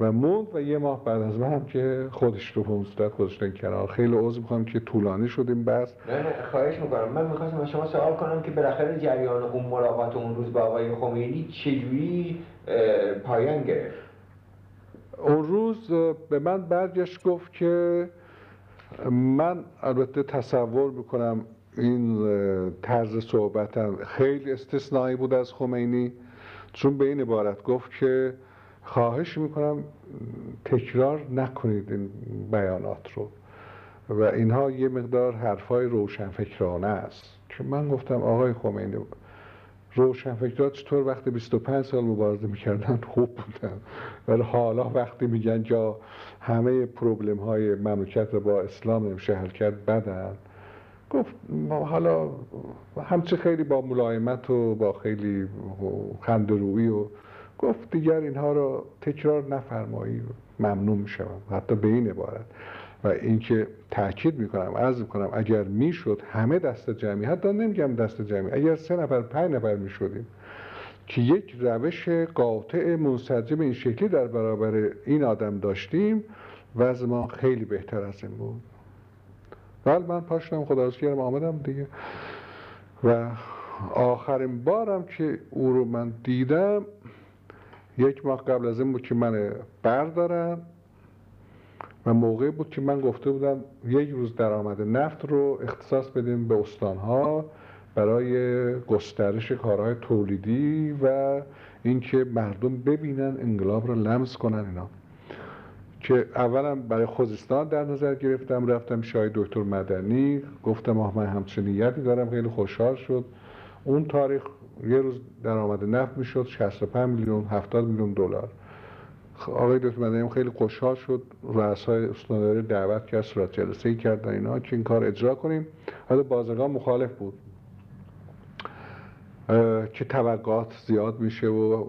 A: و موند و یه ماه بعد از من هم که خودش رو به صورت گذاشتن کنار. خیلی عذر می‌خوام که طولانی شد این بحث.
B: نه نه خواهش می‌کنم. من می‌خواستم از شما سوال کنم که بالاخره جریان اون ملاقات اون روز با آقای خمینی چجوری پایان گرفت؟
A: اون روز به من برگشت گفت که من البته تصور می‌کنم این طرز صحبتم خیلی استثنایی بود از خمینی. چون به این عبارت گفت که خواهش می‌کنم تکرار نکنید این بیانات رو. و اینها یه مقدار حرفای روشنفکرانه است. که من گفتم آقای خمینی روشنفکرات چطور وقتی 25 سال مبارزه می‌کردن؟ خوب بودن. ولی حالا وقتی میگن یا همه پروبلم های مملکت رو با اسلام نمیشه حل کرد بدن. گفت حالا همچه خیلی با ملایمت و با خیلی خندرویی و گفت دیگر اینها رو تکرار نفرمایی ممنون میشم حتی به این عبارت. و اینکه تاکید می‌کنم عرض می‌کنم اگر می‌شد همه دست جمعی حتی نمیگم دست جمعی اگر سه نفر پنج نفر می‌شدیم که یک روش قاطع منسجم این شکلی در برابر این آدم داشتیم وضع ما خیلی بهتر از این بود. ولی من پاشتم خدا کردم آمدم دیگه. و آخرین بارم که او رو من دیدم یک ماه قبل از این بود که من بردارم و موقعی بود که من گفته بودم یک روز درآمد نفت رو اختصاص بدیم به استانها برای گسترش کارهای تولیدی و اینکه مردم ببینن انقلاب رو لمس کنن اینا. که اولا برای خوزستان در نظر گرفتم رفتم شاید دکتر مدنی گفتم آه من همچنین نیتی دارم خیلی خوشحال شد. اون تاریخ یه روز درآمد نفت می‌شد 65 میلیون 70 میلیون دلار. آقای دکتر مدنی خیلی خوشحال شد رؤسای استانداری دعوت کرد صورت جلسه ای کردن اینا که این کار اجرا کنیم. حالا بازرگان مخالف بود. که توقعات زیاد میشه و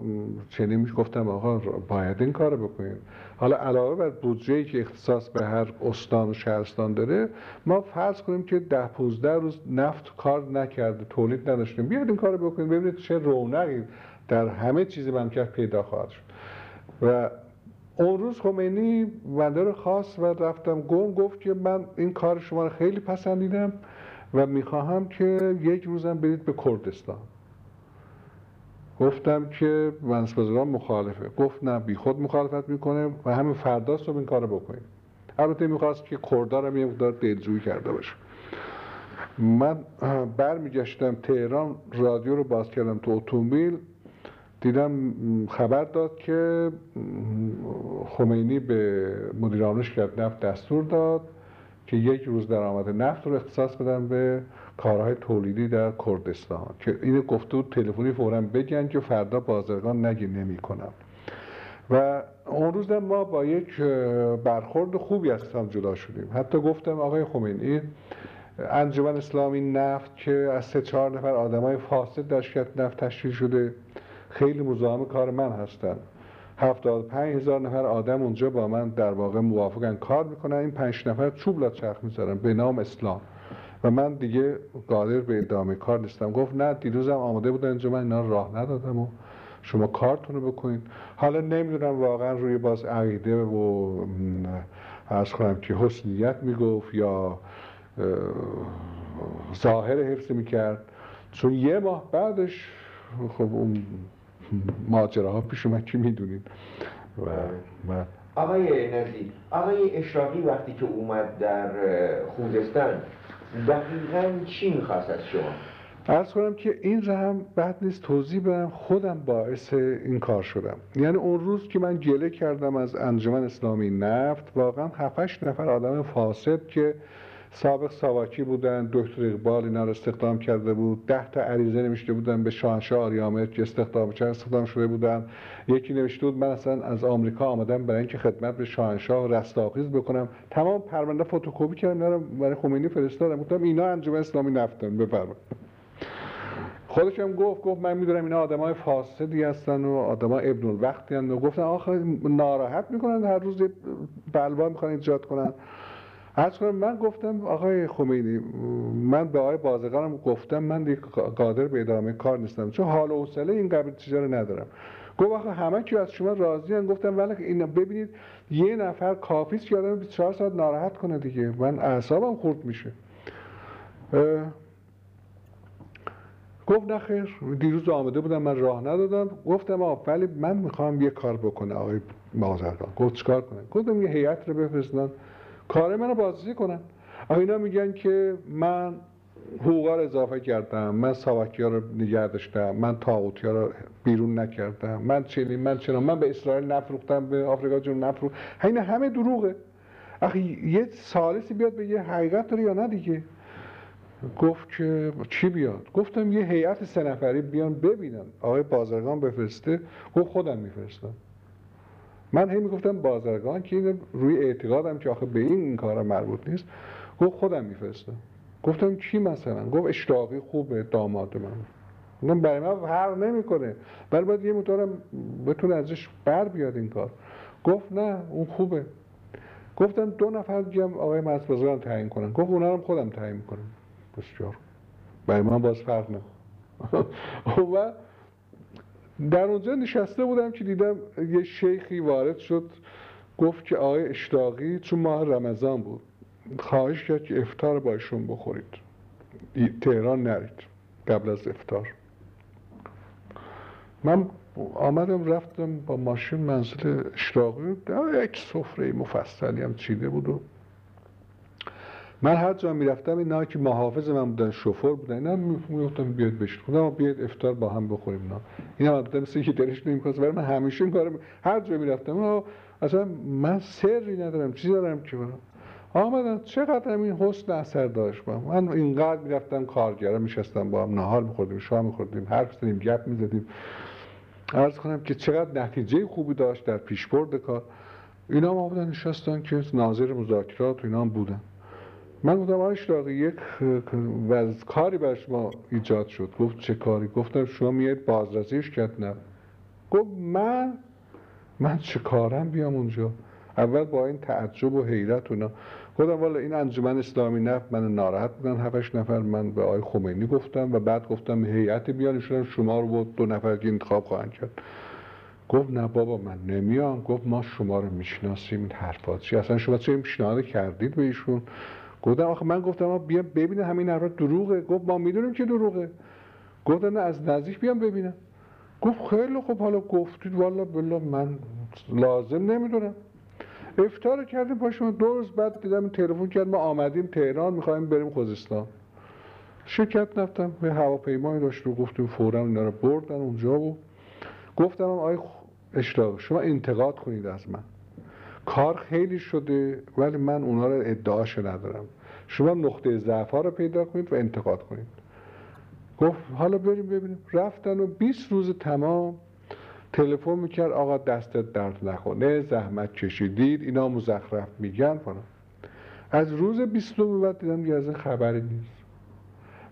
A: چنین میشه گفتم آقا باید این کار بکنیم. حالا علاوه بر بودجه که اختصاص به هر استان و شهرستان داره ما فرض کنیم که ده 15 روز نفت کار نکرده تولید نداشتیم. بیاد این کار بکنیم ببینید چه رونقی در همه چیز مملکت پیدا خواهد شد. و اون روز خمینی بنده رو خواست و رفتم گم گفت که من این کار شما رو خیلی پسندیدم و می‌خواهم که یک روزم برید به کردستان. گفتم که منصبازگان مخالفه. گفت نه بی خود مخالفت می‌کنه و همین فردا صبح این کارو بکنیم. البته می‌خواست که کردار هم یه مقدار دلجویی کرده باشه. من برمیگشتم تهران رادیو رو باز کردم تو اتومبیل. دیدم خبر داد که خمینی به مدیر کرد نفت دستور داد که یک روز درآمد نفت رو اختصاص بدن به کارهای تولیدی در کردستان که اینو گفته بود تلفنی فورا بگن که فردا بازرگان نگی نمی کنم و اون روز ما با یک برخورد خوبی از هم جدا شدیم. حتی گفتم آقای خمینی انجمن اسلامی نفت که از سه چهار نفر های فاسد در شرکت نفت تشکیل شده خیلی مزاحم کار من هستن. 75 هزار نفر آدم اونجا با من در واقع موافقن کار می‌کنن. این پنج نفر چوب لا چرخ می‌ذارن به نام اسلام. و من دیگه قادر به ادامه کار نیستم. گفت نه دیروزم آماده بودن اینجا من اینا راه ندادم و شما کارتون رو بکنید حالا نمی‌دونم واقعا روی باز عقیده و از کنم که حسنیت می‌گفت یا ظاهر حفظ می‌کرد. چون یه ماه بعدش خب اون ماجراها پیش اومد که می‌دونید و,
B: و آقای نزی آقای اشراقی وقتی که اومد در خوزستان دقیقا چی می‌خواست از شما؟
A: ارز کنم که این رو هم بد نیست توضیح بدم خودم باعث این کار شدم یعنی اون روز که من گله کردم از انجمن اسلامی نفت واقعا 7 نفر آدم فاسد که سابق ساواکی بودن دکتر اقبال اینا رو استخدام کرده بود ده تا عریضه نوشته بودن به شاهنشاه آریامر که استخدام چند استخدام شده بودن یکی نوشته بود من اصلا از آمریکا آمدم برای اینکه خدمت به شاهنشاه رستاخیز بکنم تمام پرونده فتوکپی کردم اینا برای خمینی فرستادم گفتم اینا انجمن اسلامی نفتن بفرمایید خودش هم گفت گفت من می‌دونم اینا آدمای فاسدی هستن و آدمای ابن الوقتی هستن و گفتن آخه ناراحت می‌کنن هر روز بلوا می‌خوان ایجاد کنن از کنم من گفتم آقای خمینی من به آقای بازرگانم گفتم من دیگه قادر به ادامه کار نیستم چون حال و حوصله این قبیل چیزا رو ندارم. گفت آخه همه کی از شما راضی هن. گفتم ولی اینا ببینید یه نفر کافیست که آدم 24 ساعت ناراحت کنه دیگه. من اعصابم خورد میشه. گفت نه خیر دیروز آمده بودم من راه ندادم. گفتم آ ولی من می‌خوام یه کار بکنه آقای بازرگان گفت چیکار کنه گفتم یه هیئت رو بفرستن کار منو بازرسی کنن. اینا میگن که من حقوقا رو اضافه کردم من ساواکی ها رو نگه من تاغوتی ها رو بیرون نکردم من چنین من چنان من به اسرائیل نفروختم به آفریقا جنوب نفروختم این همه دروغه. آخه یه سالسی بیاد به یه حقیقت داره یا نه دیگه؟ گفت که چی بیاد؟ گفتم یه هیئت سه نفری بیان ببینن. آقای بازرگان بفرسته. گفت خودم میفرستم. من هی می‌گفتم بازرگان که این روی اعتقادم که آخه به این این کار مربوط نیست گفت خودم میفرستم. گفتم کی مثلا؟ گفت اشتاقی خوبه داماد من. گفتم برای من فرق نمی‌کنه. ولی باید یه مطورم بتونه ازش بر بیاد این کار. گفت نه اون خوبه. گفتم دو نفر دیگه آقای مرز تعیین کنن. گفت اونا رو خودم تعیین کنم بسیار. برای من باز فرق نه. و در اونجا نشسته بودم که دیدم یه شیخی وارد شد گفت که آقای اشتاقی چون ماه رمضان بود خواهش کرد که افتار با ایشون بخورید. تهران نرید قبل از افتار من آمدم رفتم با ماشین منزل اشتاقی یک سفره مفصلی هم چیده بود و من هر جا می‌رفتم اینا که محافظ من بودن شفر بودن اینا می‌گفتم بیاد بشید خودم بیاد افتار با هم بخوریم اینا. اینا البته مثل که دلش نمی‌خواست ولی من همیشه این کارو هر جا می‌رفتم اصلا من سری ندارم چیزی دارم که برم آمدن چقدر این حسن اثر داشت با من اینقدر می‌رفتم کارگرا میشستم با هم نهار میخوردیم شام میخوردیم حرف زدیم گپ می‌زدیم. عرض کنم که چقدر نتیجه خوبی داشت در پیشبرد کار. اینا ما بودن نشستن که ناظر مذاکرات و اینا هم بودن. من گفتم آقای اشتاقی یک کاری بر شما ایجاد شد. گفت چه کاری؟ گفتم شما میاد بازرسیش کرد نه. گفت من؟ من چه کارم بیام اونجا؟ اول با این تعجب و حیرت اونا گفتم والا این انجمن اسلامی نفت من ناراحت بودن هفتش نفر. من به آقای خمینی گفتم و بعد گفتم هیئت بیان شما رو بود دو نفر که انتخاب خواهند کرد. گفت نه بابا من نمیام. گفت ما شما رو می‌شناسیم. این حرفات چی؟ اصلا شما چه پیشنهاد کردید به ایشون؟ گفتم آخه من گفتم بیا ببینه همین حرف دروغه. گفت ما می‌دونیم که دروغه. گفتم نه از نزدیک بیام ببینم. گفت خیلی خوب. حالا گفتید والا بلا من لازم نمی‌دونم. افتار کردیم پاشون دو روز بعد دیدم تلفن کرد. ما آمدیم تهران. می‌خوایم بریم خوزستان. شرکت نفتم به هواپیمایی داشت. رو گفتیم فورا اینا رو بردن. اونجا و گفتم آی اشتاق شما انتقاد کنید از من. کار خیلی شده ولی من اونا رو ادعاش ندارم. شما نقطه ضعف رو پیدا کنید و انتقاد کنید. گفت حالا بریم ببینیم. رفتن و 20 روز تمام تلفن می‌کرد آقا دستت درد نکنه زحمت کشیدید اینا مزخرف میگن فلان. از روز 20 به بعد دیدم دیگه از خبری نیست.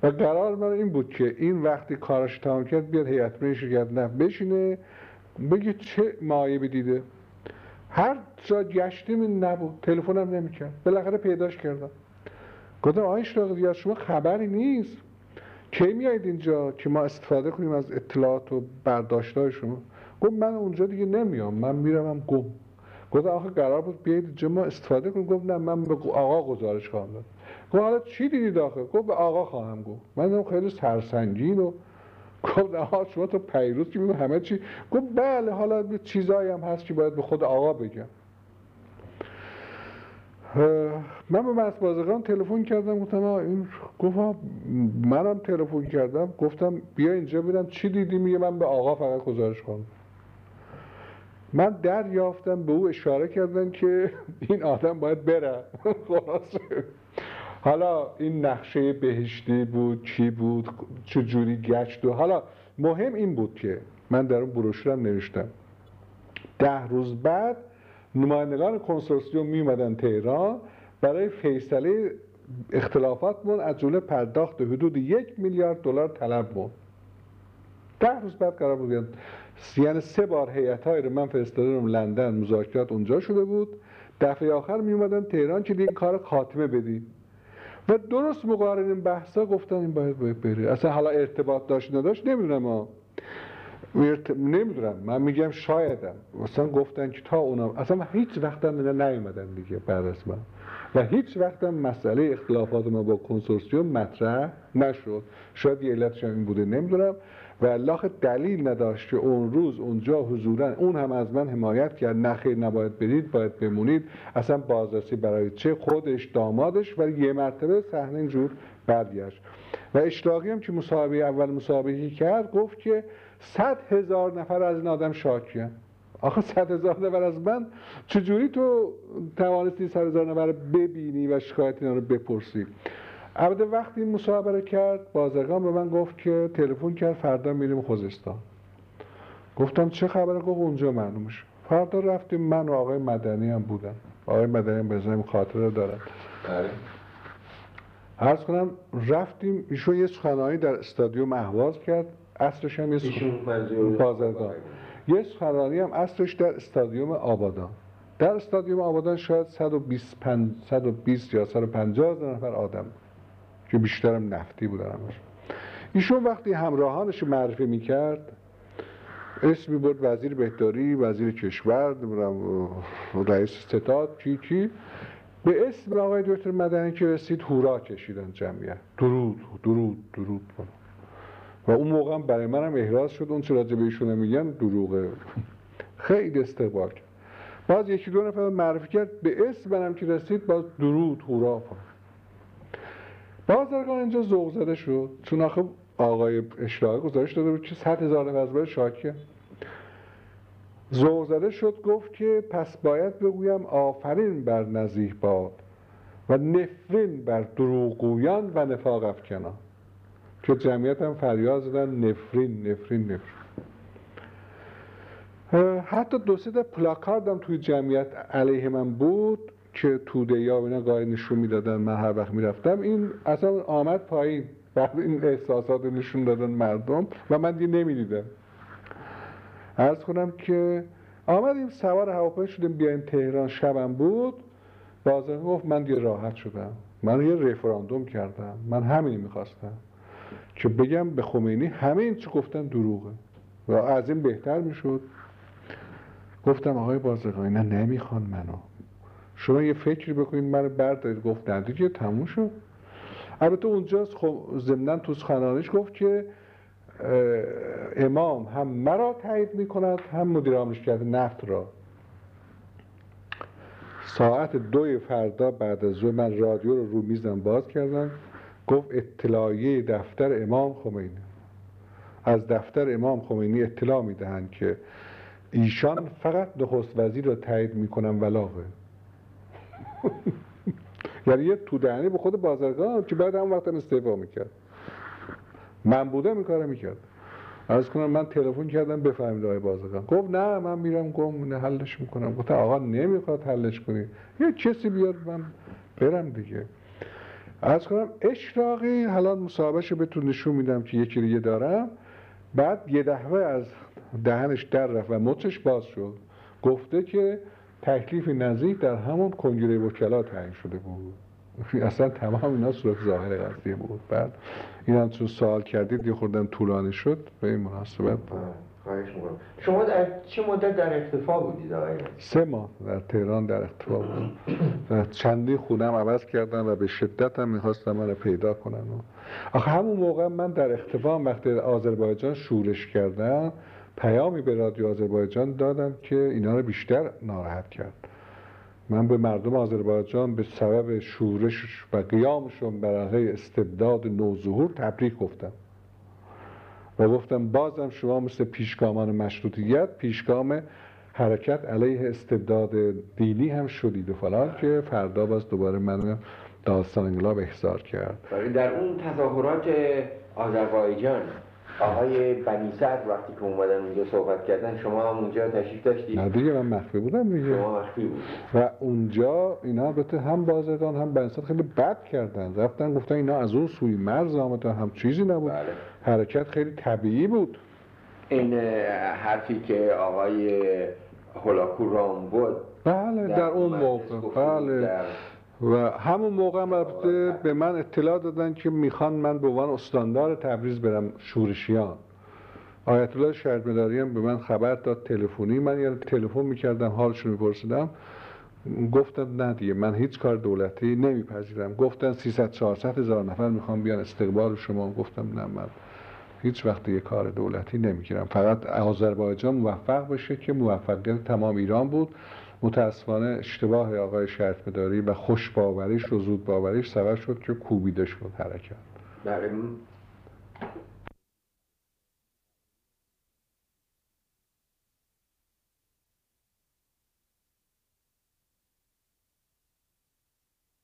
A: و قرار من این بود که این وقتی کارش تمام کرد بیاد هیئت شرکت نه بشینه بگه چه معایبی دیده هر جا گشتیم نبود. تلفنم نمی‌کرد. بالاخره پیداش کردم. گفتم آقای اشراقی از شما خبری نیست. کی میایید اینجا که ما استفاده کنیم از اطلاعات و برداشت شما؟ گفت من اونجا دیگه نمیام من میرم گم. گفت آخه قرار بود بیایید اینجا ما استفاده کنیم. گفت نه من به آقا گزارش خواهم داد. گفت حالا چی دیدی داخل گفت به آقا خواهم گفت. من خیلی سرسنگین و گفت آقا شما تو پیروز که همه چی گفت بله حالا چیزایی هم هست که باید به خود آقا بگم. من به مس بازرگان تلفن کردم گفتم این گفت منم تلفن کردم گفتم بیا اینجا ببینم چی دیدی میگه من به آقا فقط گزارش کنم من دریافتم به او اشاره کردن که این آدم باید بره. خلاصه. حالا این نقشه بهشتی بود چی بود چه جوری گشت و حالا مهم این بود که من در اون بروشورم نوشتم. ده روز بعد نمایندگان کنسورسیوم می اومدن تهران برای فیصله اختلافات بود از جمله پرداخت حدود یک میلیارد دلار طلب بود ده روز بعد قرار بود یعنی سه بار هیئت رو من فرستادم لندن مذاکرات اونجا شده بود. دفعه آخر می اومدن تهران که دیگه کار خاتمه بدی. و درست مقارن این بحثا گفتن این باید بره اصلا حالا ارتباط داشت نداشت نمی‌دونم ها نمی‌دونم. من میگم شایدم. مثلا گفتن که تا اونا اصلا هیچ وقت هم نیومدن دیگه بعد از من. و هیچ وقت هم مسئله اختلافات ما با کنسورسیوم مطرح نشد. شاید یه علتش این بوده. نمی‌دونم. و الله دلیل نداشت که اون روز اونجا حضورا اون هم از من حمایت کرد. نخیر نباید برید باید بمونید. اصلا بازرسی برای چه؟ خودش دامادش و یه مرتبه صحنه اینجور برگشت. و اشتاقی هم که مصاحبه اول مصاحبه کرد گفت که صد هزار نفر از این آدم شاکیه آخه صد هزار نفر از من؟ چجوری تو توانستی صد هزار نفر ببینی و شکایت اینا رو بپرسی؟ البته وقتی این مصاحبه رو کرد بازرگان به من گفت که تلفن کرد فردا میریم خوزستان. گفتم چه خبره؟ گفت اونجا معلوم شد فردا رفتیم من و آقای مدنی هم بودم. آقای مدنی هم بزنیم خاطره دارن بله. عرض کنم رفتیم ایشون یه سخنانی در استادیوم اهواز کرد. اصرش هم یه بازرگان. یه سخنرانی هم اصرش در استادیوم آبادان. در استادیوم آبادان شاید 120, 120 یا 150 نفر آدم که بیشترم نفتی بودن همش. ایشون وقتی همراهانش معرفی می‌کرد اسمی بود وزیر بهداری وزیر کشور رئیس ستاد کی کی به اسم آقای دکتر مدنی که رسید هورا کشیدن جمعیت. درود درود درود. و اون موقع هم برای منم احراز شد اون چه راجع به ایشون میگن دروغه خیلی استقبال کرد. باز یکی دو نفر معرفی کرد به اسم منم که رسید باز درود هورا. بازرگان اینجا ذوق زده شد. چون آخه آقای اشراقی گزارش داده بود که صد هزار نفر از شاکه. ذوق زده شد گفت که پس باید بگویم آفرین بر نزیح باد و نفرین بر دروغگویان و نفاق افکنان. که جمعیت هم فریاد زدن نفرین نفرین نفرین. حتی دو سه پلاکاردم توی جمعیت علیه من بود. که توده یا اینا گاهی نشون می‌دادن من هر وقت می‌رفتم. این اصلا آمد پایین. وقتی این احساسات نشون دادن مردم و من دیگه نمی‌دیدم. ارز کنم که آمدیم سوار هواپیما شدیم بیایم تهران. شبم بود. بازم گفت من دیگه راحت شدم. من یه رفراندوم کردم. من همینی می‌خواستم. که بگم به خمینی همه این چی گفتن دروغه. و از این بهتر می‌شد. گفتم آقای بازرگان نه نمی‌خوان منو. شما یه فکری بکنید منو بردارید گفت نه دیگه تموم شد. البته اونجا خب ضمنا تو سخنانش گفت که امام هم مرا تایید می‌کند هم مدیر کرده نفت را. ساعت دوی فردا بعد از من رادیو رو رو میزم باز کردم گفت اطلاعیه دفتر امام خمینی. از دفتر امام خمینی اطلاع می‌دهند که ایشان فقط نخست وزیر را تایید می‌کنن ولاغه یعنی یه تو دهنی به خود بازرگان که بعد هم وقت استعفا می‌کرد. من بودم این می‌کرد. از کنم من تلفن کردم بفهمید آقای بازرگان. گفت نه من میرم. گم حلش می‌کنم. گفت آقا نمی‌خواد حلش کنی. یه کسی بیاد من برم دیگه. از کنم اشراقی حالا مصاحبهش بهتون نشون میدم که یکی دیگه دارم. بعد یه دهوه از دهنش در رفت و مچش باز شد. گفته که تکلیف نزیح در همون کنگره وکلا تعیین شده بود. اصلا تمام اینا صورت ظاهر قضیه بود. بعد این هم چون سوال کردید یه خوردم طولانی شد به این مناسبت
B: شما در چه مدت در اختفا بودید آقای؟
A: سه ماه در تهران در اختفا بودم و چندی خونم عوض کردن و به شدت هم می‌خواستم من پیدا کنن. آخه همون موقع من در اختفا هم وقتی آذربایجان شورش کردم پیامی به رادیو آذربایجان دادم که اینا رو بیشتر ناراحت کرد. من به مردم آذربایجان به سبب شورش و قیامشون برای استبداد نوظهور تبریک گفتم. و گفتم بازم شما مثل پیشگامان مشروطیت پیشگام حرکت علیه استبداد دینی هم شدید و فلان که فردا باز دوباره من داستان انقلاب احضار کرد.
B: در اون تظاهرات آذربایجان. آقای بنی صدر وقتی که اومدن اونجا صحبت کردن شما هم اونجا تشریف داشتید؟
A: نه دیگه من مخفی بودم دیگه.
B: شما مخفی بود
A: و اونجا اینا البته هم بازرگان هم بنسد خیلی بد کردن. رفتن گفتن اینا از اون سوی مرز آمدن هم چیزی نبود.
B: بله.
A: حرکت خیلی طبیعی بود.
B: این حرفی که آقای هولاکو رام بود
A: بله در, اون
B: مجلس
A: موقع. بله.
B: در-
A: و همون موقع هم البته به من اطلاع دادن که می‌خوان من به عنوان استاندار تبریز برم شورشیان. آیت الله شهرمداری هم به من خبر داد تلفنی من یه تلفن می‌کردم حالشون میپرسیدم گفتم نه دیگه من هیچ کار دولتی نمیپذیرم. گفتن 300 400 هزار نفر می‌خوام بیان استقبال شما. گفتم نه من هیچ وقت یه کار دولتی نمی‌گیرم. فقط آذربایجان موفق بشه که موفقیت تمام ایران بود. متاسفانه اشتباه آقای شرط مداری و خوش باوریش و زود باوریش سبب شد که کوبیده شد حرکت
B: بله.